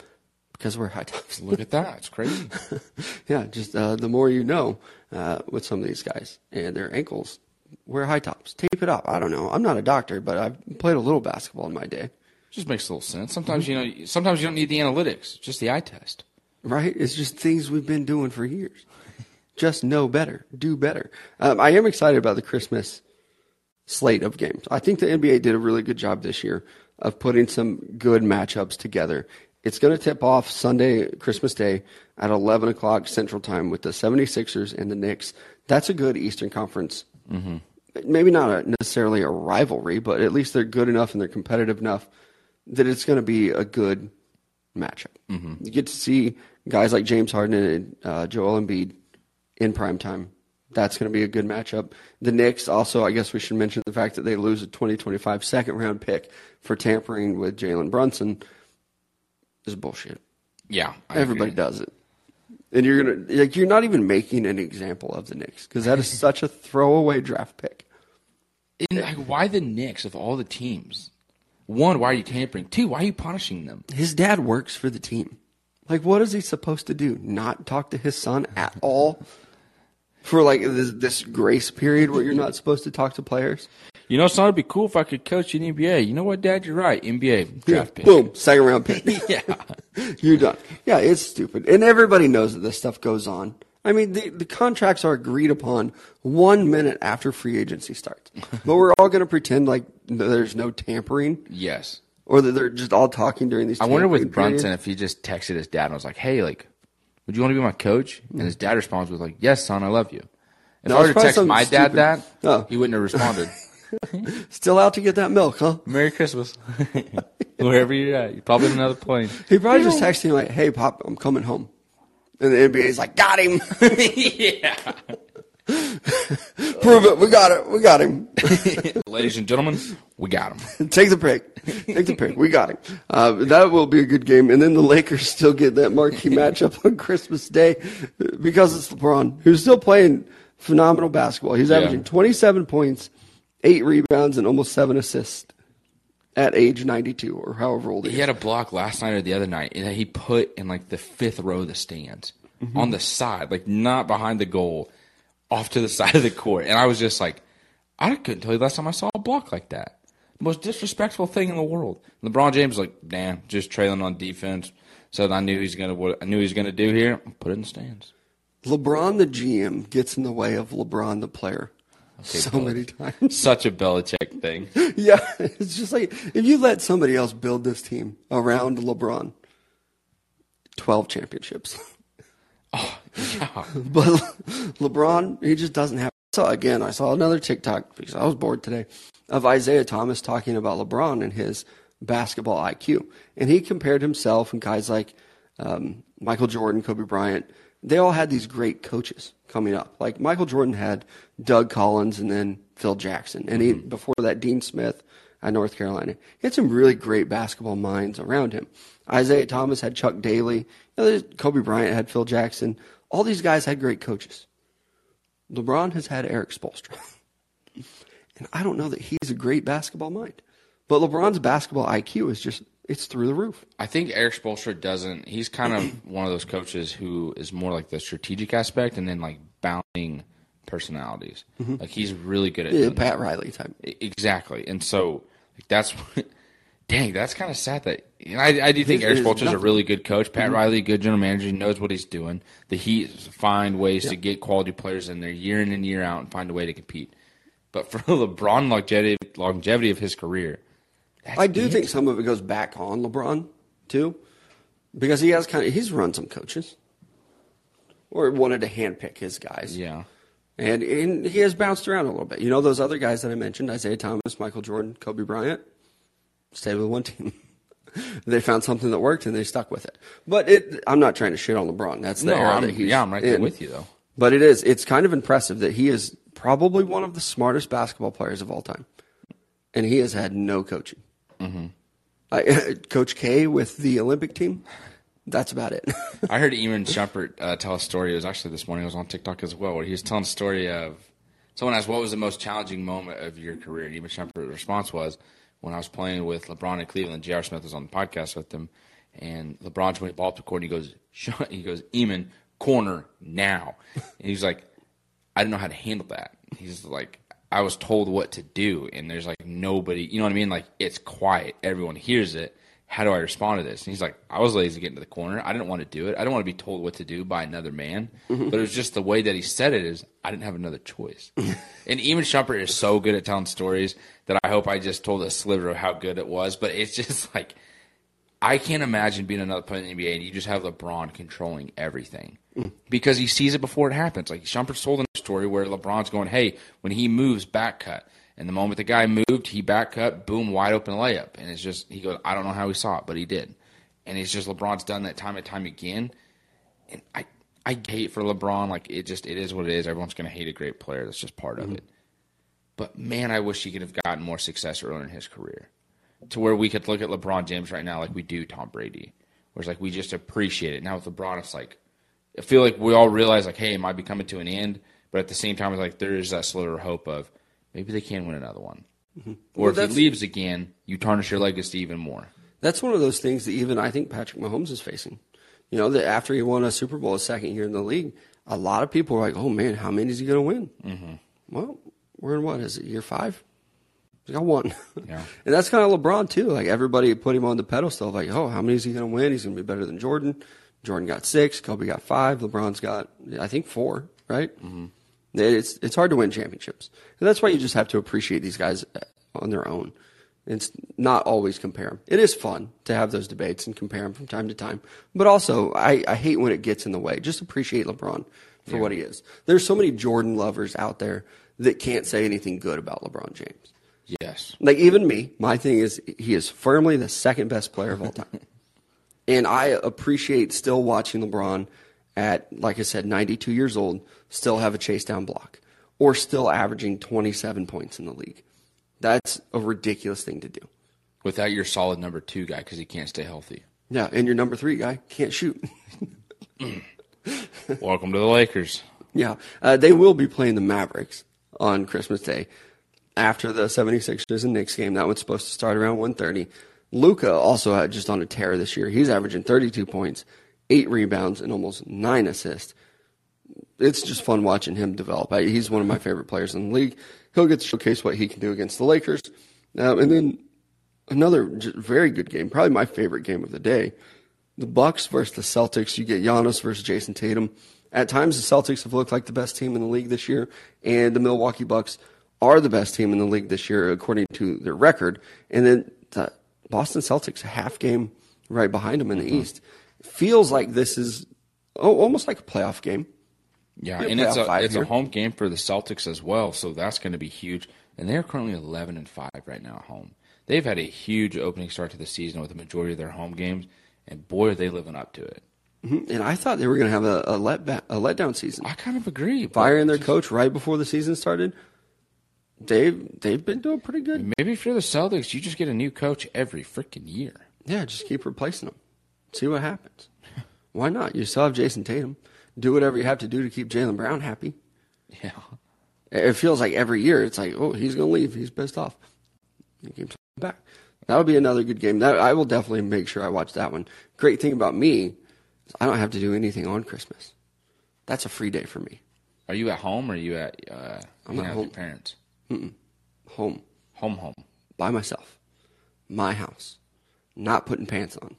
because we're high tops. Look at that. It's crazy. yeah, just uh, the more you know uh, with some of these guys and their ankles, wear high tops. Tape it up. I don't know. I'm not a doctor, but I've played a little basketball in my day. Just makes a little sense. Sometimes you know. Sometimes you don't need the analytics. Just the eye test. Right? It's just things we've been doing for years. Just know better, do better. Um, I am excited about the Christmas slate of games. I think the NBA did a really good job this year of putting some good matchups together. It's going to tip off Sunday, Christmas Day at 11 o'clock Central Time with the 76ers and the Knicks. That's a good Eastern Conference. Mm-hmm. Maybe not a, necessarily a rivalry, but at least they're good enough and they're competitive enough that it's going to be a good matchup. Mm-hmm. You get to see guys like James Harden and uh, Joel Embiid in prime time. That's going to be a good matchup. The Knicks also, I guess we should mention the fact that they lose a 2025 second round pick for tampering with Jalen Brunson is bullshit. Yeah, I Everybody agree. does it. And you're gonna like you're not even making an example of the Knicks because that is such a throwaway draft pick. And, like, why the Knicks of all the teams? One, why are you tampering? Two, why are you punishing them? His dad works for the team. Like, what is he supposed to do? Not talk to his son at all for like this, this grace period where you're not supposed to talk to players? You know, son, it'd be cool if I could coach in NBA. You know what, Dad? You're right. NBA draft pick. Boom, second round pick. Yeah. You're done. Yeah, it's stupid. And everybody knows that this stuff goes on. I mean, the, the contracts are agreed upon one minute after free agency starts. but we're all going to pretend like there's no tampering Yes. or that they're just all talking during these I wonder with. Brunson if he just texted his dad and was like, "Hey, like, would you want to be my coach?" And his dad responds with like, "Yes, son, I love you." If No, I were to text my dad stupid. that, Oh. he wouldn't have responded. Still out to get that milk, huh? Merry Christmas. Wherever you're at, you're probably in another plane. He probably just texted me like, "Hey, pop, I'm coming home," and the NBA's like, "Got him, yeah. prove it, we got it, we got him." Ladies and gentlemen, we got him. Take the pick. Take the pick. We got him. Uh, that will be a good game. And then the Lakers still get that marquee matchup on Christmas Day because it's LeBron, who's still playing phenomenal basketball. He's Yeah. averaging 27 points, eight rebounds, and almost seven assists at age 92 or however old he He is. had a block last night or the other night that he put in like the fifth row of the stands Mm-hmm. on the side, like not behind the goal, off to the side of the court. And I was just like, I couldn't tell you the last time I saw a block like that. Most disrespectful thing in the world. LeBron James was like, damn, just trailing on defense. So I knew he's gonna what I knew he's gonna do here. Put it in the stands. LeBron, the GM, gets in the way of LeBron, the player. So Bill. many times. Such a Belichick thing. Yeah, it's just like if you let somebody else build this team around LeBron, 12 championships. Oh, yeah. But LeBron, he just doesn't have. So again, I saw another TikTok because I was bored today of Isiah Thomas talking about LeBron and his basketball IQ, and he compared himself and guys like um, Michael Jordan, Kobe Bryant. They all had these great coaches coming up. Like Michael Jordan had Doug Collins and then Phil Jackson, and he mm-hmm. before that Dean Smith at North Carolina. He had some really great basketball minds around him. Isiah Thomas had Chuck Daly. You know, Kobe Bryant had Phil Jackson. All these guys had great coaches. LeBron has had Eric Spoelstra. and I don't know that he's a great basketball mind. But LeBron's basketball IQ is just, it's through the roof. I think Eric Spoelstra doesn't. He's kind of one of those coaches who is more like the strategic aspect and then like balancing personalities. Mm-hmm. Like he's really good at Yeah, Pat Riley type. exactly. And so like, that's dang. That's kind of sad that. And I, I do think Eric is Spoelstra's a really good coach. Pat mm-hmm. Riley, a good general manager, he knows what he's doing. The Heat find ways to get quality players in there year in and year out and find a way to compete. But for LeBron longevity, longevity of his career, that's I do it. think some of it goes back on LeBron, too. Because he has kind of, he's run some coaches. Or wanted to handpick his guys. Yeah. And, and he has bounced around a little bit. You know those other guys that I mentioned, Isiah Thomas, Michael Jordan, Kobe Bryant, stayed with one team. they found something that worked and they stuck with it. But it, I'm not trying to shit on LeBron. That's the No, era I'm, that he's yeah, I'm right there with you though. But it is. It's kind of impressive that he is probably one of the smartest basketball players of all time, and he has had no coaching. Mm-hmm. I, Coach K with the Olympic team. That's about it. I heard Iman Shumpert uh, tell a story. It was actually this morning. It was on TikTok as well, where he was telling a story of someone asked, "What was the most challenging moment of your career?" And Iman Shumpert's response was, "When I was playing with LeBron in Cleveland, J.R. Smith was on the podcast with him, and LeBron's when he ball up the court, and he goes, He goes, "Iman, corner now," and he's like, "I didn't know how to handle that." He's like. I was told what to do, and there's like nobody, you know what I mean? Like it's quiet, everyone hears it. how do I respond to this? And he's like, I was lazy to get into the corner. I didn't want to do it. I don't want to be told what to do by another man. Mm-hmm. But it was just the way that he said it is I didn't have another choice. and even Shumpert is so good at telling stories that I hope I just told a sliver of how good it was. But it's just like I can't imagine being another player in the NBA and you just have LeBron controlling everything because he sees it before it happens. Like Shumpert's told story where LeBron's going, "Hey, when he moves, back cut." And the moment the guy moved, he back cut, boom, wide open layup. And it's just he goes, I don't know how he saw it, but he did. And it's just LeBron's done that time and time again. And I I hate for LeBron. Like it just it is what it is. Everyone's gonna hate a great player. That's just part of mm-hmm. it. But man, I wish he could have gotten more success earlier in his career to where we could look at LeBron James right now like we do Tom Brady. Where it's like we just appreciate it. Now with LeBron, it's like I feel like we all realize like, hey, it might be coming to an end, but at the same time, it's like there is that sliver of hope of maybe they can win another one. Or Mm-hmm. Well, if he leaves again, you tarnish your legacy even more. That's one of those things that even I think Patrick Mahomes is facing. You know, that after he won a Super Bowl his second year in the league, a lot of people are like, "Oh man, how many is he going to win?" Mm-hmm. Well, we're in what is it year five? He got one. Yeah. and that's kind of LeBron too. Like everybody put him on the pedestal, like, "Oh, how many is he going to win? He's going to be better than Jordan." Jordan got six, Kobe got five, LeBron's got I think four, right? Mm-hmm. It's it's hard to win championships, and that's why you just have to appreciate these guys uh, on their own. It's not always compare them. It is fun to have those debates and compare them from time to time, but also I, I hate when it gets in the way. Just appreciate LeBron for what he is. There's so many Jordan lovers out there that can't say anything good about LeBron James. Yes. Like even me, my thing is he is firmly the second best player of all time. and I appreciate still watching LeBron at, like I said, 92 years old, still have a chase down block or still averaging 27 points in the league. That's a ridiculous thing to do. Without your solid number two guy because he can't stay healthy. Yeah, and your number three guy can't shoot. Welcome to the Lakers. yeah, uh, they will be playing the Mavericks on Christmas Day after the 76ers and Knicks game. That one's supposed to start around 1.30. Luka also had just on a tear this year. He's averaging 32 points, eight rebounds, and almost nine assists. It's just fun watching him develop. I, he's one of my favorite players in the league. He'll get to showcase what he can do against the Lakers. Um, and then another very good game, probably my favorite game of the day. The Bucks versus the Celtics. You get Giannis versus Jayson Tatum. At times, the Celtics have looked like the best team in the league this year, and the Milwaukee Bucks are the best team in the league this year according to their record. And then the Boston Celtics, a half game right behind them in the East. Feels like this is almost like a playoff game. Yeah, and it's a it's here. a home game for the Celtics as well, so that's going to be huge. And they're currently eleven and five right now at home. They've had a huge opening start to the season with the majority of their home games, and boy, are they living up to it. Mm-hmm. And I thought they were going to have a, a let a letdown season. I kind of agree. Firing their coach right before the season started. They've they've been doing pretty good. Maybe if you're the Celtics, you just get a new coach every freaking year. Yeah, just keep replacing them. See what happens. Why not? You still have Jayson Tatum. Do whatever you have to do to keep Jaylen Brown happy. Yeah, It feels like every year it's like, oh, he's going to leave. He's pissed off. He keeps back. That'll be another good game. That I will definitely make sure I watch that one. Great thing about me is I don't have to do anything on Christmas. That's a free day for me. are you at home or are you at uh, I'm at home. your parents? Home Home, home. by myself, my house, not putting pants on,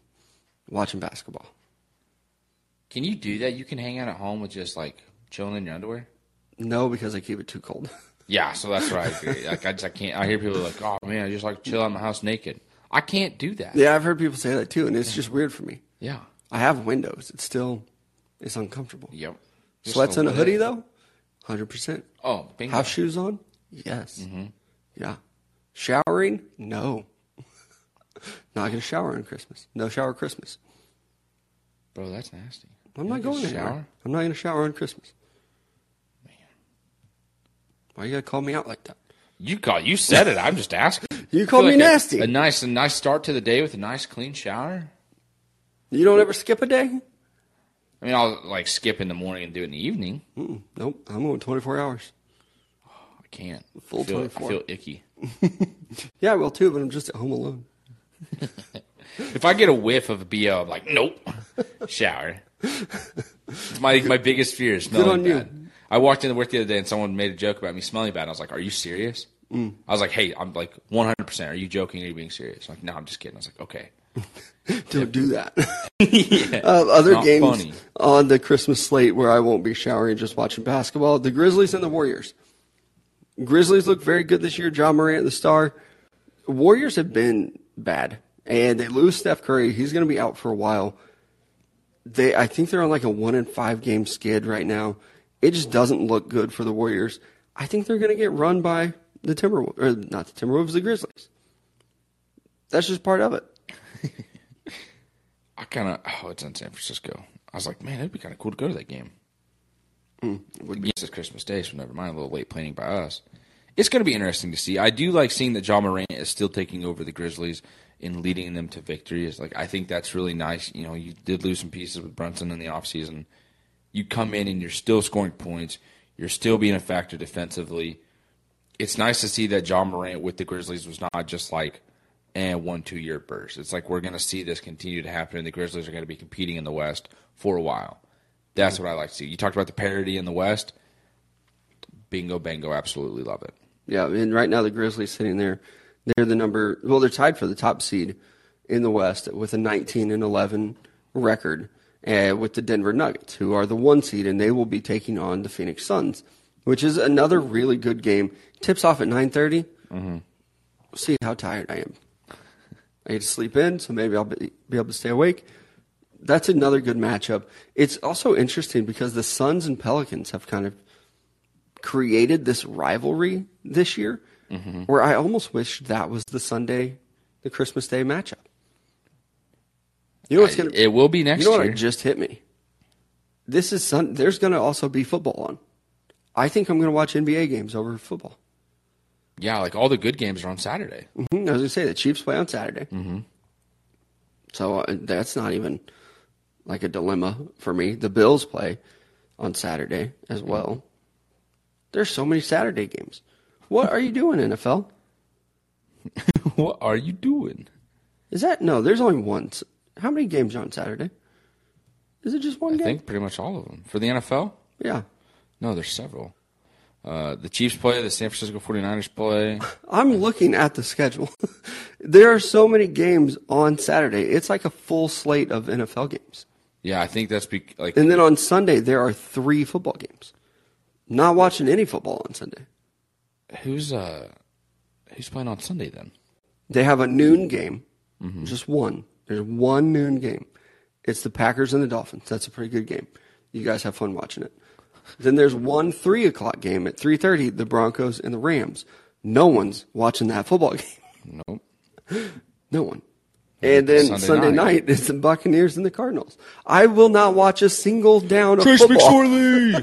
watching basketball. Can you do that? You can hang out at home with just like chilling in your underwear. No, because I keep it too cold. Yeah, so that's agree. like I just I can't. I hear people like, "Oh man, I just like to chill out in my house naked." I can't do that. yeah, I've heard people say that too, and it's just weird for me. Yeah. I have windows. It's still, it's uncomfortable. Yep. Just Sweats and a way- hoodie though, hundred percent. Oh, bingo. Shoes on? Yes. Mm-hmm. Yeah. Showering? No. not gonna shower on Christmas. No shower Christmas. Bro, that's nasty. I'm not going to shower. I'm not gonna shower on Christmas. Why you gotta call me out like that? You call. You said it. I'm just asking. You called me like nasty. A, nice, a nice start to the day with a nice clean shower. You don't ever skip a day? I mean, I'll like skip in the morning and do it in the evening. Mm-mm. Nope. I'm going 24 hours. Oh, I can't. Full I feel, 24. I feel icky. Yeah, I will too, but I'm just at home alone. If I get a whiff of a BO, I'm like, nope. Shower. It's my my biggest fear is smelling on you. bad. I walked into work the other day and someone made a joke about me smelling bad. I was like, "Are you serious?" Mm. I was like, "Hey, I'm like 100. percent Are you joking? Are you being serious?" I'm like, "No, I'm just kidding." I was like, "Okay." Don't do that. yeah. Uh, other games funny. on the Christmas slate where I won't be showering, just watching basketball. The Grizzlies and the Warriors. Grizzlies look very good this year. Ja Morant, the star. Warriors have been bad, and they lose Steph Curry. He's going to be out for a while. They, I think they're on like a one in five game skid right now. It just doesn't look good for the Warriors. I think they're going to get run by the Timberwolves, or not the Timberwolves, the Grizzlies. That's just part of it. I kind of oh, it's in San Francisco. I was like, man, it'd be kind of cool to go to that game. Mm, would Yes, it's Christmas Day, so never mind. A little late planning by us. It's going to be interesting to see. I do like seeing that Ja Morant is still taking over the Grizzlies and leading them to victory. Is like I think that's really nice. You know, you did lose some pieces with Brunson in the offseason. You come in and you're still scoring points. You're still being a factor defensively. It's nice to see that Ja Morant with the Grizzlies was not just like and one two year burst. It's like we're going to see this continue to happen, and the Grizzlies are going to be competing in the West for a while. That's what I like to see. You talked about the parity in the West. Bingo, bango, absolutely love it. Yeah, and right now the Grizzlies sitting there, they're the number. Well, they're tied for the top seed in the West with a 19 and 11 record, uh, with the Denver Nuggets, who are the one seed, and they will be taking on the Phoenix Suns, which is another really good game. Tips off at 9:30. Mm-hmm. See how tired I am. I need to sleep in, so maybe I'll be, be able to stay awake. That's another good matchup. It's also interesting because the Suns and Pelicans have kind of created this rivalry this year where I almost wish that was the Sunday, the Christmas Day matchup. You know what's going to It will be next You know what year. just hit me? This is Sun. There's going to also be football on. I think I'm going to watch NBA games over football. yeah, like all the good games are on Saturday. Mhm. I was going to say the Chiefs play on Saturday, mm-hmm. so uh, that's not even like a dilemma for me. The Bills play on Saturday as well. There's so many Saturday games. What are you doing, NFL? what are you doing? Is that no? There's only one. How many games are on Saturday? Is it just one I game? I think pretty much all of them. For the NFL? Yeah, No, there's several. Uh, the Chiefs play, the San Francisco 49ers play. I'm looking at the schedule. there are so many games on Saturday. It's like a full slate of NFL games. Yeah, I think that's be- like And then on Sunday there are three football games. Not watching any football on Sunday. Who's uh who's playing on Sunday then? They have a noon game, just one. There's one noon game. It's the Packers and the Dolphins. That's a pretty good game. You guys have fun watching it. Then there's one three o'clock game at three thirty. The Broncos and the Rams. No one's watching that football game. Nope. No one. And then Sunday Sunday, night. night. it's the Buccaneers and the Cardinals. I will not watch a single down of football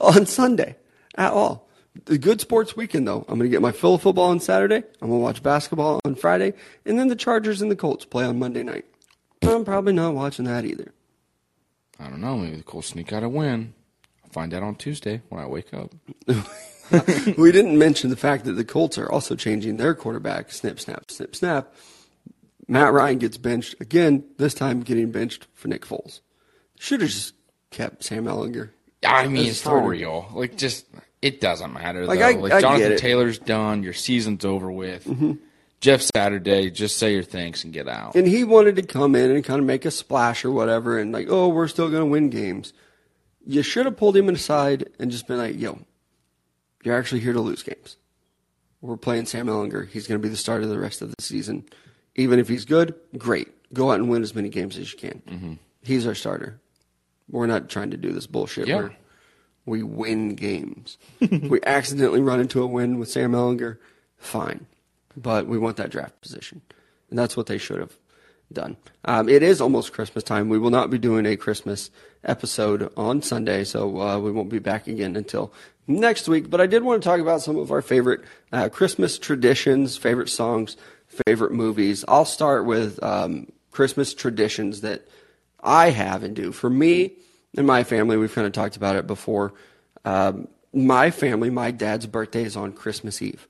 on Sunday at all. The good sports weekend though. I'm going to get my fill of football on Saturday. I'm going to watch basketball on Friday, and then the Chargers and the Colts play on Monday night. I'm probably not watching that either. I don't know. Maybe the Colts sneak out a win. I'll find out on Tuesday when I wake up. we didn't mention the fact that the Colts are also changing their quarterback. Snip, snap, snip, snap. Matt Ryan gets benched again. This time, getting benched for Nick Foles. Should have just kept Sam Ehlinger. I mean, it's for real. Like, just it doesn't matter. Like, though. I- like I Jonathan. Mm-hmm. Taylor's done. Your season's over with. Jeff Saturday, just say your thanks and get out. And he wanted to come in and kind of make a splash or whatever, and like, oh, we're still going to win games. You should have pulled him aside and just been like, yo, you're actually here to lose games. We're playing Sam Ehlinger. He's going to be the starter the rest of the season. Even if he's good, great. Go out and win as many games as you can. He's our starter. We're not trying to do this bullshit Yeah. where we win games. We accidentally run into a win with Sam Ehlinger, fine. But we want that draft position. And that's what they should have done. Um, it is almost Christmas time. We will not be doing a Christmas episode on Sunday, so uh, we won't be back again until next week. But I did want to talk about some of our favorite uh, Christmas traditions, favorite songs, favorite movies. I'll start with um, Christmas traditions that I have and do. For me and my family, we've kind of talked about it before. Um, my family, my dad's birthday is on Christmas Eve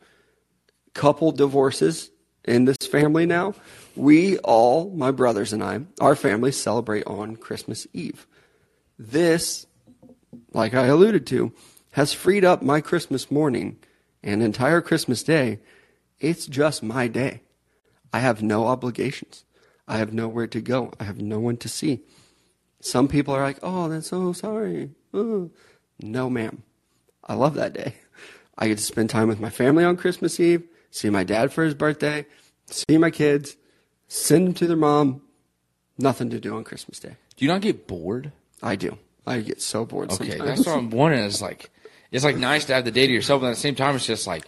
couple divorces in this family now. We all, my brothers and I, our family celebrate on Christmas Eve. This, like I alluded to, has freed up my Christmas morning and entire Christmas day. It's just my day. I have no obligations. I have nowhere to go. I have no one to see. Some people are like, "Oh, that's so sorry." Oh. No, ma'am. I love that day. I get to spend time with my family on Christmas Eve, see my dad for his birthday, see my kids, send them to their mom. Nothing to do on Christmas Day. Do you not get bored? I do. I get so bored Okay, sometimes. that's what I'm wondering. Is like, it's like nice to have the day to yourself, but at the same time, it's just like,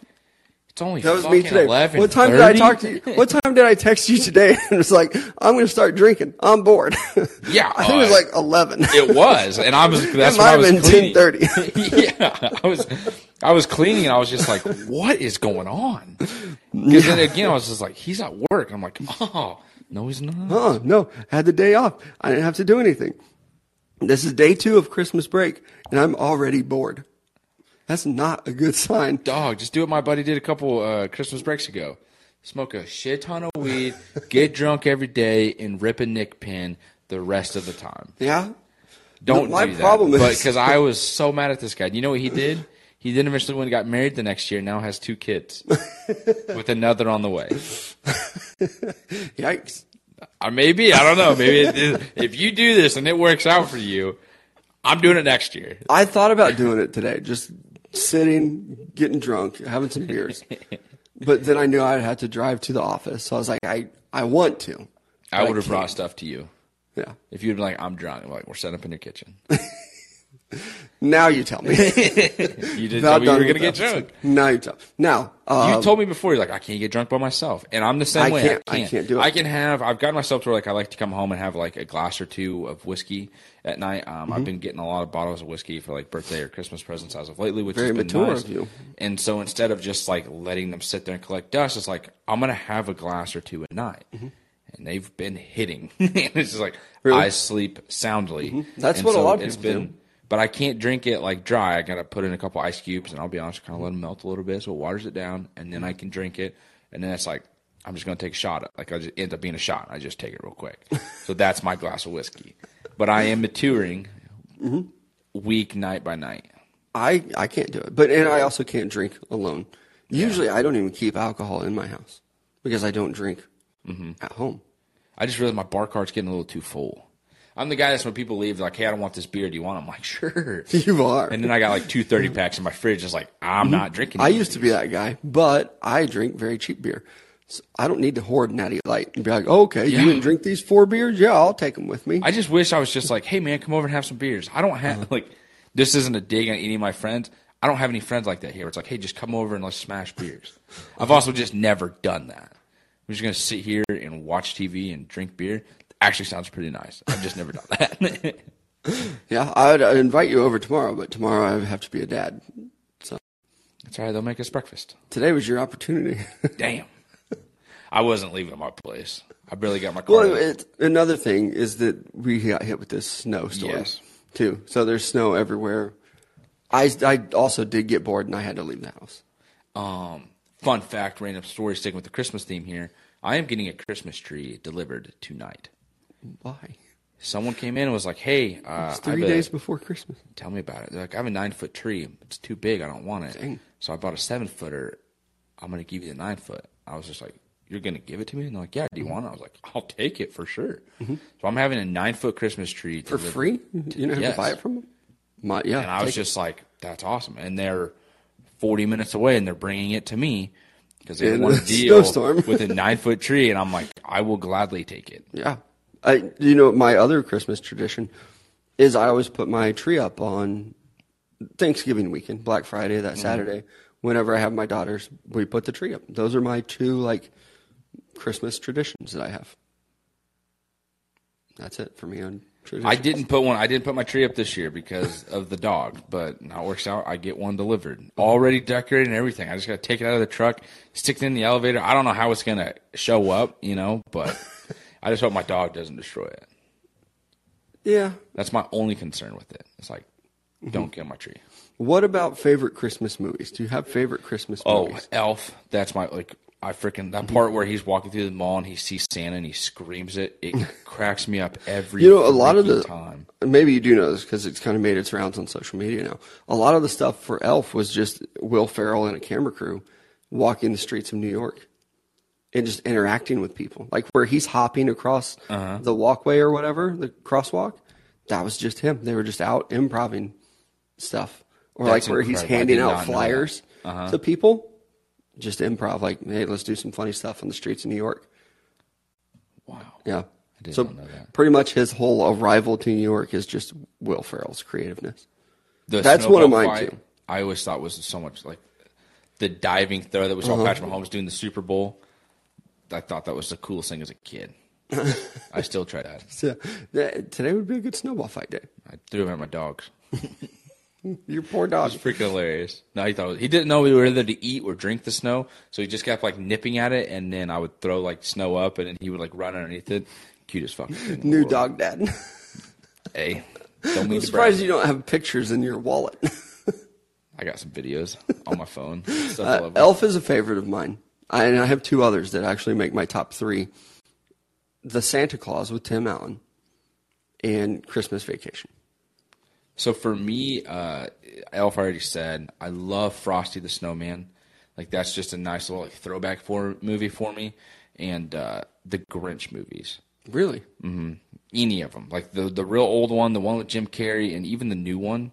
it's only That was me today. eleven. What time did I talk to you? What time did I text you today? And it's like, I'm going to start drinking. I'm bored. Yeah, I think it was uh, like 11. It was, and I was. That's It might have been 10:30. yeah, I was. I was cleaning, and I was just like, "What is going on?" Because then again, I was just like, "He's at work." I'm like, "Oh, no, he's not." Oh, no. I had the day off. I didn't have to do anything. This is day two of Christmas break, and I'm already bored. That's not a good sign. Dog, just do what my buddy did a couple uh, Christmas breaks ago. Smoke a shit ton of weed, get drunk every day, and rip a Nick pin the rest of the time. Yeah? Don't My do that. problem is- because I was so mad at this guy. You know what he did? He then eventually went and got married the next year. Now has two kids with another on the way. Yikes. Or maybe I don't know. Maybe it, if you do this and it works out for you, I'm doing it next year. I thought about doing it today, just sitting, getting drunk, having some beers. but then I knew I'd have to drive to the office. So I was like, I, I want to. I would have brought stuff to you Yeah. if you'd been like, "I'm drunk." I'm like, we're setting up in your kitchen. Now you tell me. You didn't Not tell me you were gonna get drunk. Now you tell. Now, uh, You told me before you're like I can't get drunk by myself, and I'm the same I way. can't- I I can't. can't do it. I can have. I've gotten myself to where like I like to come home and have like a glass or two of whiskey at night. Um, Mm-hmm. I've been getting a lot of bottles of whiskey for like birthday or Christmas presents as of lately, which Very has been mature nice. of you. And so instead of just like letting them sit there and collect dust, it's like I'm gonna have a glass or two at night. And they've been hitting. and it's just like Mm-hmm. Really? Mm-hmm. I sleep soundly. That's And what a lot of people been do. But I can't drink it like dry. I gotta put in a couple ice cubes, and I'll be honest, kind of let them melt a little bit, so it waters it down, and then I can drink it. And then it's like I'm just gonna take a shot. Like I just end up being a shot. I just take it real quick. so that's my glass of whiskey. But I am maturing week night by night. I, I can't do it. But, and I also can't drink alone. Usually I don't even keep alcohol in my house because I don't drink Mm-hmm. at home. I just realized my bar cart's getting a little too full. I'm the guy that's when people leave, like, "Hey, I don't want this beer. Do you want?" it?" I'm like, "Sure." You are. And then I got like two 30 packs in my fridge. Just like I'm not mm-hmm. drinking. I used to be that guy, but I drink very cheap beer. So I don't need to hoard Natty Light and be like, oh, okay, Yeah. you didn't drink these four beers? Yeah, I'll take them with me. I just wish I was just like, hey man, come over and have some beers. I don't have uh-huh. like this isn't a dig on any of my friends. I don't have any friends like that here. It's like, hey, just come over and let's smash beers. I've also just never done that. I'm just gonna sit here and watch TV and drink beer. Actually, sounds pretty nice. I've just never done that. yeah, I'd, I'd invite you over tomorrow, but tomorrow I have to be a dad. So That's all right. They'll make us breakfast. today was your opportunity. Damn. I wasn't leaving my place. I barely got my car. well, it, another thing is that we got hit with this snowstorm Yes. too. So there's snow everywhere. I, I also did get bored and I had to leave the house. Um, fun fact, random story, sticking with the Christmas theme here. I am getting a Christmas tree delivered tonight. Why? Someone came in and was like, "Hey, uh, It's I have three a- days before Christmas. Tell me about it. They're like, I have a nine foot tree. It's too big. I don't want it. Dang. So I bought a seven footer. I'm gonna give you the nine foot. I was just like, You're gonna give it to me? And they're like, Yeah. Do Mm-hmm. you want it? I was like, I'll take it for sure. So I'm having a nine foot Christmas tree For delivered. free? You don't have Yes. to buy it from them? My, yeah. And I was take it. just like, That's awesome. And they're 40 minutes away, and they're bringing it to me because they want a a deal snowstorm. with a nine foot tree. And I'm like, I will gladly take it. Yeah. I you know my other Christmas tradition is I always put my tree up on Thanksgiving weekend, Black Friday, that mm-hmm. Saturday. Whenever I have my daughters, we put the tree up. Those are my two like Christmas traditions that I have. That's it for me on traditions. I didn't put one. I didn't put my tree up this year because of the dog. But now it works out. I get one delivered, already decorated and everything. I just got to take it out of the truck, stick it in the elevator. I don't know how it's gonna show up, you know, but I just hope my dog doesn't destroy it. Yeah. That's my only concern with it. It's like, mm-hmm. don't kill my tree. What about favorite Christmas movies? Do you have favorite Christmas Oh, movies? Elf. That's my like. I freaking that mm-hmm. part where he's walking through the mall and he sees Santa and he screams it. It cracks me up every. You know, a lot of freaking the time. maybe you do know this because it's kind of made its rounds on social media now. A lot of the stuff for Elf was just Will Ferrell and a camera crew walking the streets of New York and just interacting with people. Like where he's hopping across Uh-huh. the walkway or whatever, the crosswalk. That was just him. They were just out improving stuff. Or That's like where he's incredible. I handing out not know that. flyers Uh-huh. to people. Just improv, like, hey, let's do some funny stuff on the streets of New York. Wow. Yeah. so know that. pretty much his whole arrival to New York is just Will Ferrell's creativeness. The That's one of mine, fight, too. I always thought was so much like the diving throw that we saw Uh-huh. Patrick Mahomes doing the Super Bowl. I thought that was the coolest thing as a kid. I still try that. So that, today would be a good snowball fight day. I threw him at my dogs. Your poor dog. It was freaking hilarious. No, he thought he didn't know we were whether to eat or drink the snow, so he just kept like nipping at it, and then I would throw like snow up, and then he would like run underneath it. Cutest fucking thing. in the New world. dog dad. Hey, don't I'm surprised you don't have pictures in your wallet. I got some videos on my phone. Uh. Elf is a favorite of mine. I, and I have two others that actually make my top three. The Santa Claus with Tim Allen and Christmas Vacation. So for me, uh, Elf already said I love Frosty the Snowman. Like that's just a nice little like, throwback for movie for me, and uh, the Grinch movies. Really? Mm-hmm. Any of them, like the the real old one, the one with Jim Carrey, and even the new one.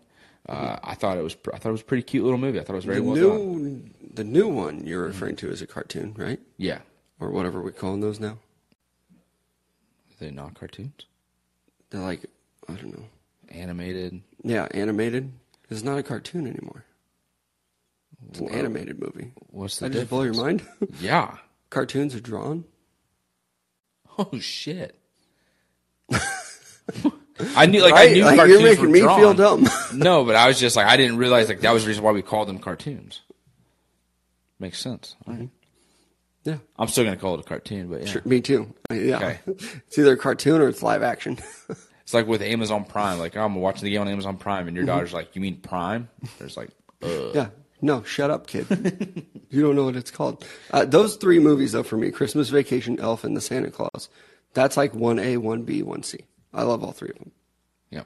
Uh, I thought it was I thought it was a pretty cute little movie. I thought it was very The well new, done. the new one you're referring to is a cartoon, right? Yeah, Or whatever we're calling those now. Are they're not cartoons, They're like, I don't know. animated. Yeah, animated. It's not a cartoon anymore. It's an animated movie. What's the That just blow your mind? Yeah. Cartoons are drawn. Oh shit. I knew like I knew Like, cartoons you're making were me drawn. feel dumb. no, but I was just like I didn't realize like that was the reason why we called them cartoons. Makes sense. All right. Yeah, I'm still gonna call it a cartoon, but yeah. sure, me too. Yeah, Okay. it's either a cartoon or it's live action. It's like with Amazon Prime. Like I'm watching the game on Amazon Prime, and your Mm-hmm. daughter's like, "You mean Prime?" There's like, uh. yeah, no, shut up, kid. you don't know what it's called. Uh, those three movies, though, for me, Christmas Vacation, Elf, and The Santa Claus. That's like one A, one B, one C. I love all three of them. yeah.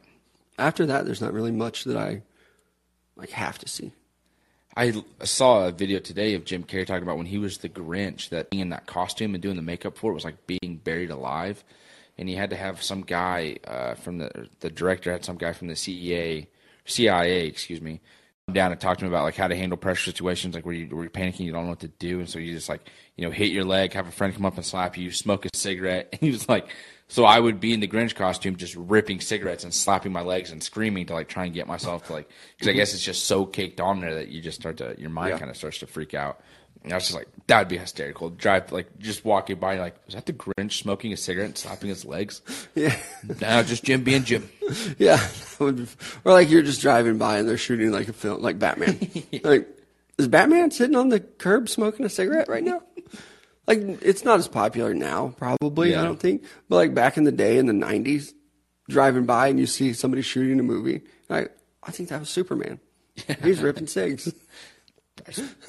After that, there's not really much that I like have to see. I saw a video today of Jim Carrey talking about when he was the Grinch, that being in that costume and doing the makeup for it was like being buried alive, and he had to have some guy uh, from the the director had some guy from the CEA, CIA, excuse me, come down and talk to him about like how to handle pressure situations, like where, you, where you're panicking, you don't know what to do, and so you just like you know hit your leg, have a friend come up and slap you, smoke a cigarette, and he was like. So I would be in the Grinch costume, just ripping cigarettes and slapping my legs and screaming to like try and get myself to like, because I guess it's just so caked on there that you just start to your mind Yeah. kind of starts to freak out. And I was just like, that would be hysterical. Drive like just walking by, like, was that the Grinch smoking a cigarette and slapping his legs? Yeah, no, just Jim being Jim. yeah. be- or like you're just driving by and they're shooting like a film, like Batman. Like, is Batman sitting on the curb smoking a cigarette right now? Like, it's not as popular now, probably. I don't think. But like back in the day in the '90s, driving by and you see somebody shooting a movie, like, I think that was Superman. Yeah. He's ripping cigs.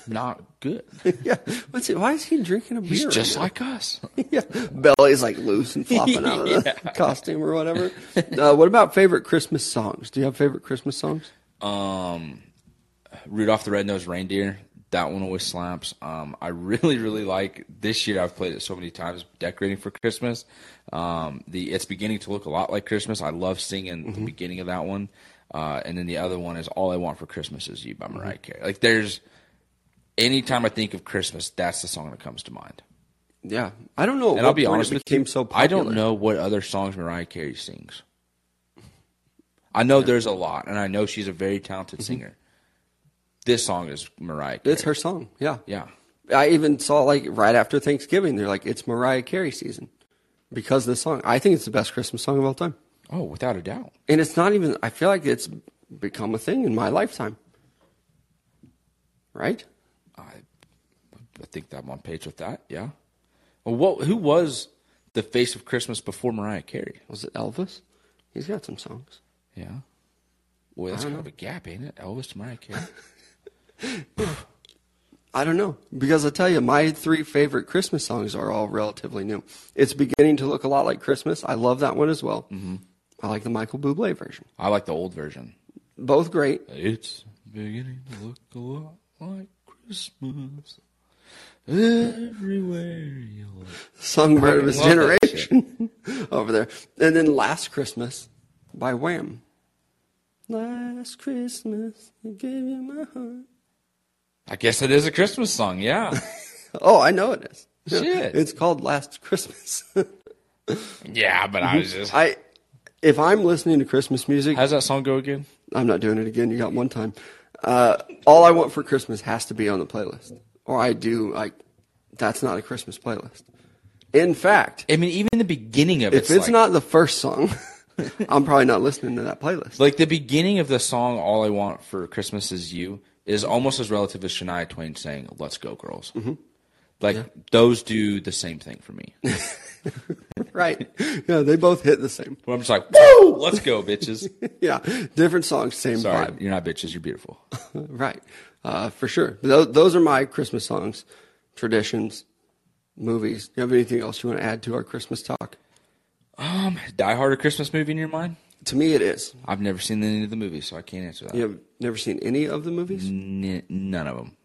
Not good. yeah. What's it? Why is he drinking a beer? He's right just now? like us. yeah, belly's like loose and flopping out of the costume or whatever. Uh, what about favorite Christmas songs? Do you have favorite Christmas songs? Um, Rudolph the Red-Nosed Reindeer. That one always slaps. Um, I really, really like this year. I've played it so many times. Decorating for Christmas. Um, the it's beginning to look a lot like Christmas. I love singing the beginning of that one. Uh, and then the other one is All I Want for Christmas Is You by Mariah Carey. Like there's anytime I think of Christmas, that's the song that comes to mind. Yeah, I don't know. And I'll be honest it with became you, so popular. I don't know what other songs Mariah Carey sings. I know there's a lot, and I know she's a very talented singer. This song is Mariah Carey. It's her song. Yeah, Yeah. I even saw like right after Thanksgiving. They're like, it's Mariah Carey season because of this song. I think it's the best Christmas song of all time, Oh, without a doubt. and it's not even. I feel like it's become a thing in my lifetime. Right? I, I think that I'm on page with that. Yeah. Well, what? Who was the face of Christmas before Mariah Carey? Was it Elvis? He's got some songs. Yeah. Boy, that's kind of a gap, ain't it? Elvis to Mariah Carey. I don't know because I tell you, my three favorite Christmas songs are all relatively new. It's beginning to look a lot like Christmas. I love that one as well. Mm-hmm. I like the Michael Bublé version. I like the old version. Both great. It's beginning to look a lot like Christmas. Everywhere you look. songbird of his generation over there. And then Last Christmas by Wham. Last Christmas, I gave you my heart. I guess it is a Christmas song, yeah. Oh, I know it is. Shit. It's called Last Christmas. yeah, but I was just. I, if I'm listening to Christmas music, How's that song go again? I'm not doing it again. You got one time. Uh, all I want for Christmas has to be on the playlist, or I do like. That's not a Christmas playlist. In fact, I mean, even the beginning of if it's it's like, not the first song, I'm probably not listening to that playlist. like the beginning of the song "All I Want for Christmas Is You" is almost as relative as Shania Twain saying "Let's go, girls." Mm-hmm. Like those do the same thing for me. right? Yeah, they both hit the same. Where I'm just like, "Woo, let's go, bitches!" Yeah, different songs, same Sorry, vibe. you're not bitches. You're beautiful. Right, uh, for sure. Those, those are my Christmas songs, traditions, movies. Do you have anything else you want to add to our Christmas talk? Um, Die Hard a Christmas movie in your mind? To me, it is. I've never seen any of the movies, so I can't answer that. You have never seen any of the movies? N- none of them.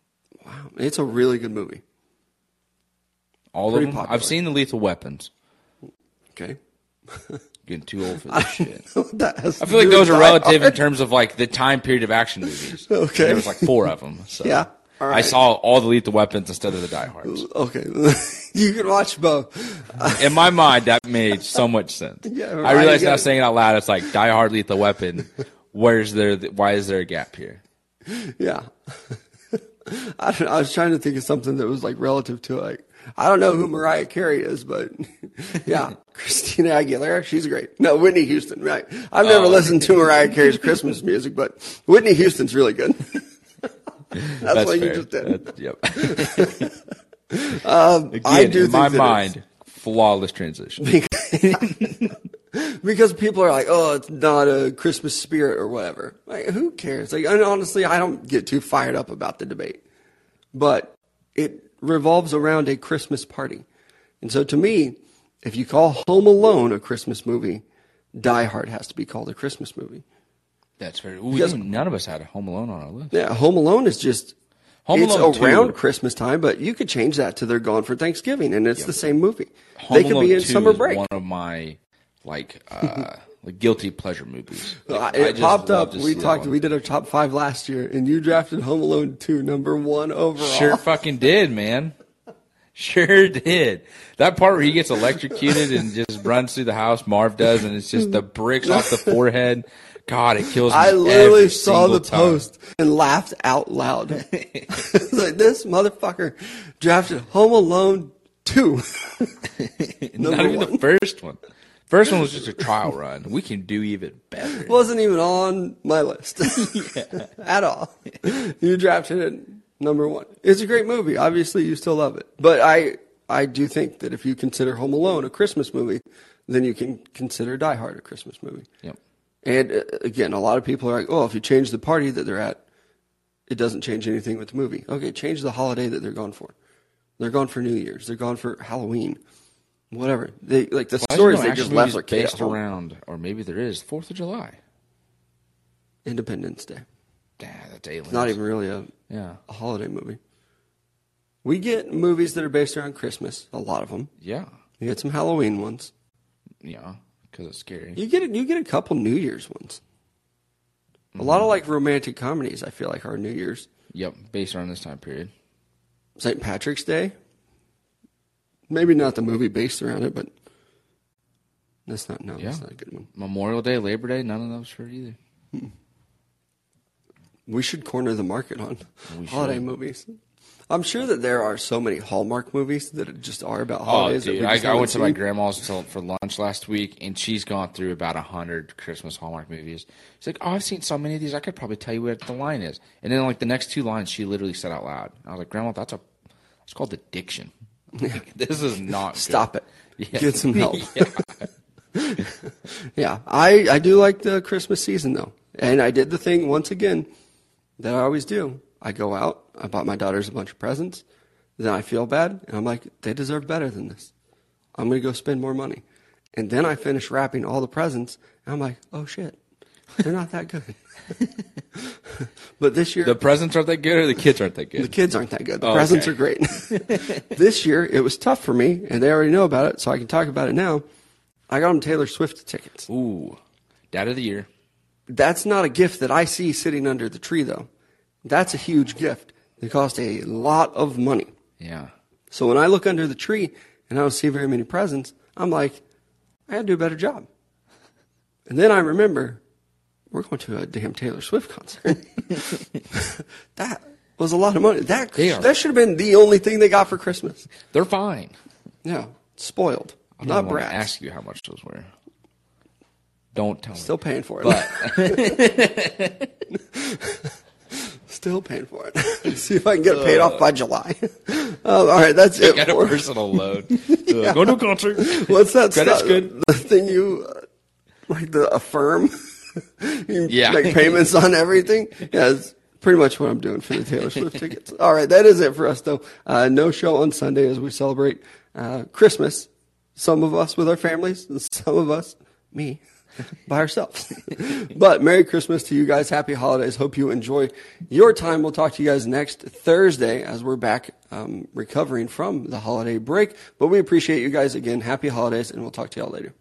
Wow, it's a really good movie. All Pretty of them. popular. I've seen the Lethal Weapons. Okay, Getting too old for this shit. That I feel like those are relative in terms of like the time period of action movies. Okay. There was like four of them. So. Yeah, all I saw all the Lethal Weapons instead of the Die Hards. Okay, you can watch both. In my mind, that made so much sense. Yeah, I right, realize you now saying it out loud, it's like Die Hard, Lethal Weapon. Where's there? Why is there a gap here? Yeah. I, don't know, I was trying to think of something that was like relative to like I don't know who Mariah Carey is, but yeah, Christina Aguilera, she's great. No, Whitney Houston, right? I've never Oh. listened to Mariah Carey's Christmas music, but Whitney Houston's really good. That's, what fair. you just did. That- yep. Um, Again, I do in think my mind, flawless transition. because people are like, oh, it's not a Christmas spirit or whatever. Like, who cares? Like, and honestly, I don't get too fired up about the debate, but it revolves around a Christmas party. And so to me, if you call Home Alone a Christmas movie, Die Hard has to be called a Christmas movie. That's very. We Because- none of us had a Home Alone on our list. Yeah, Home Alone is just Home it's Alone 2 around Christmas time, but you could change that to they're gone for Thanksgiving, and it's the same movie. Home they could Alone be in 2 summer is break. One of my like uh, like guilty pleasure movies. Uh, Like, I it just popped love up. to We see that talked. one. We did our top five last year, and you drafted Home Alone two, number one overall. Sure fucking did, man. Sure did. That part where he gets electrocuted and just runs through the house, Marv does, and it's just the bricks off the forehead. God, it kills me. I literally saw the time. post and laughed out loud. Like this motherfucker drafted Home Alone two. Not even one. the first one. First one was just a trial run. We can do even better. Wasn't even on my list at all. You drafted it number one. It's a great movie. Obviously, you still love it, but I I do think that if you consider Home Alone a Christmas movie, then you can consider Die Hard a Christmas movie. Yep. And uh, again, a lot of people are like, "Oh, if you change the party that they're at, it doesn't change anything with the movie." Okay, change the holiday that they're gone for. They're gone for New Year's. They're gone for Halloween. Whatever. They like the Why stories they just left movies their kid at based around, or maybe there is Fourth of July. Independence Day. Nah, that's aliens. It's not even really a, Yeah. a holiday movie. We get movies that are based around Christmas. A lot of them. Yeah. You get some Halloween ones. Yeah. Because it's scary. You get you get a couple New Year's ones. A lot of like romantic comedies. I feel like are New Year's. Yep. Based around this time period. St. Patrick's Day. Maybe not the movie based around it, but that's not no, yeah. that's not a good one. Memorial Day, Labor Day, none of those for either. Hmm. We should corner the market on holiday movies. I'm sure that there are so many Hallmark movies that just are about Oh, holidays. that dude, I, I went to my grandma's for lunch last week, and she's gone through about a hundred Christmas Hallmark movies. She's like, "Oh, I've seen so many of these. I could probably tell you what the line is." And then, like the next two lines, she literally said out loud. I was like, "Grandma, that's a, it's called addiction. Like, this is not. good." Stop it. Yeah. Get some help. Yeah. Yeah, I, I do like the Christmas season though. And I did the thing once again that I always do. I go out, I bought my daughters a bunch of presents, then I feel bad, and I'm like, they deserve better than this. I'm going to go spend more money. And then I finish wrapping all the presents, and I'm like, oh shit, they're not that good. but this year, The presents aren't that good, or the kids aren't that good? the kids aren't that good. The Oh, presents okay. are great. this year, it was tough for me, and they already know about it, so I can talk about it now. I got them Taylor Swift tickets. Ooh, dad of the year. That's not a gift that I see sitting under the tree, though. That's a huge gift. They cost a lot of money. Yeah. So when I look under the tree and I don't see very many presents, I'm like, I gotta do a better job. And then I remember we're going to a damn Taylor Swift concert. that was a lot of money. That are- that should have been the only thing they got for Christmas. They're fine. Yeah, spoiled, I not want ask you how much those were. Don't tell me. Still paying for it. But Still paying for it. See if I can get it paid off by July. Uh, all right, that's it. got a personal load. Uh, Go to a concert. What's that Credit's stuff? good. The thing you uh, like the affirm. you Yeah. make payments on everything. Yeah, it's pretty much what I'm doing for the Taylor Swift tickets. All right, that is it for us though. Uh, no show on Sunday as we celebrate uh, Christmas. Some of us with our families, and some of us, me, by ourselves. but Merry Christmas to you guys. Happy holidays. Hope you enjoy your time. We'll talk to you guys next Thursday as we're back um, recovering from the holiday break. But we appreciate you guys again. Happy holidays, and we'll talk to y'all later.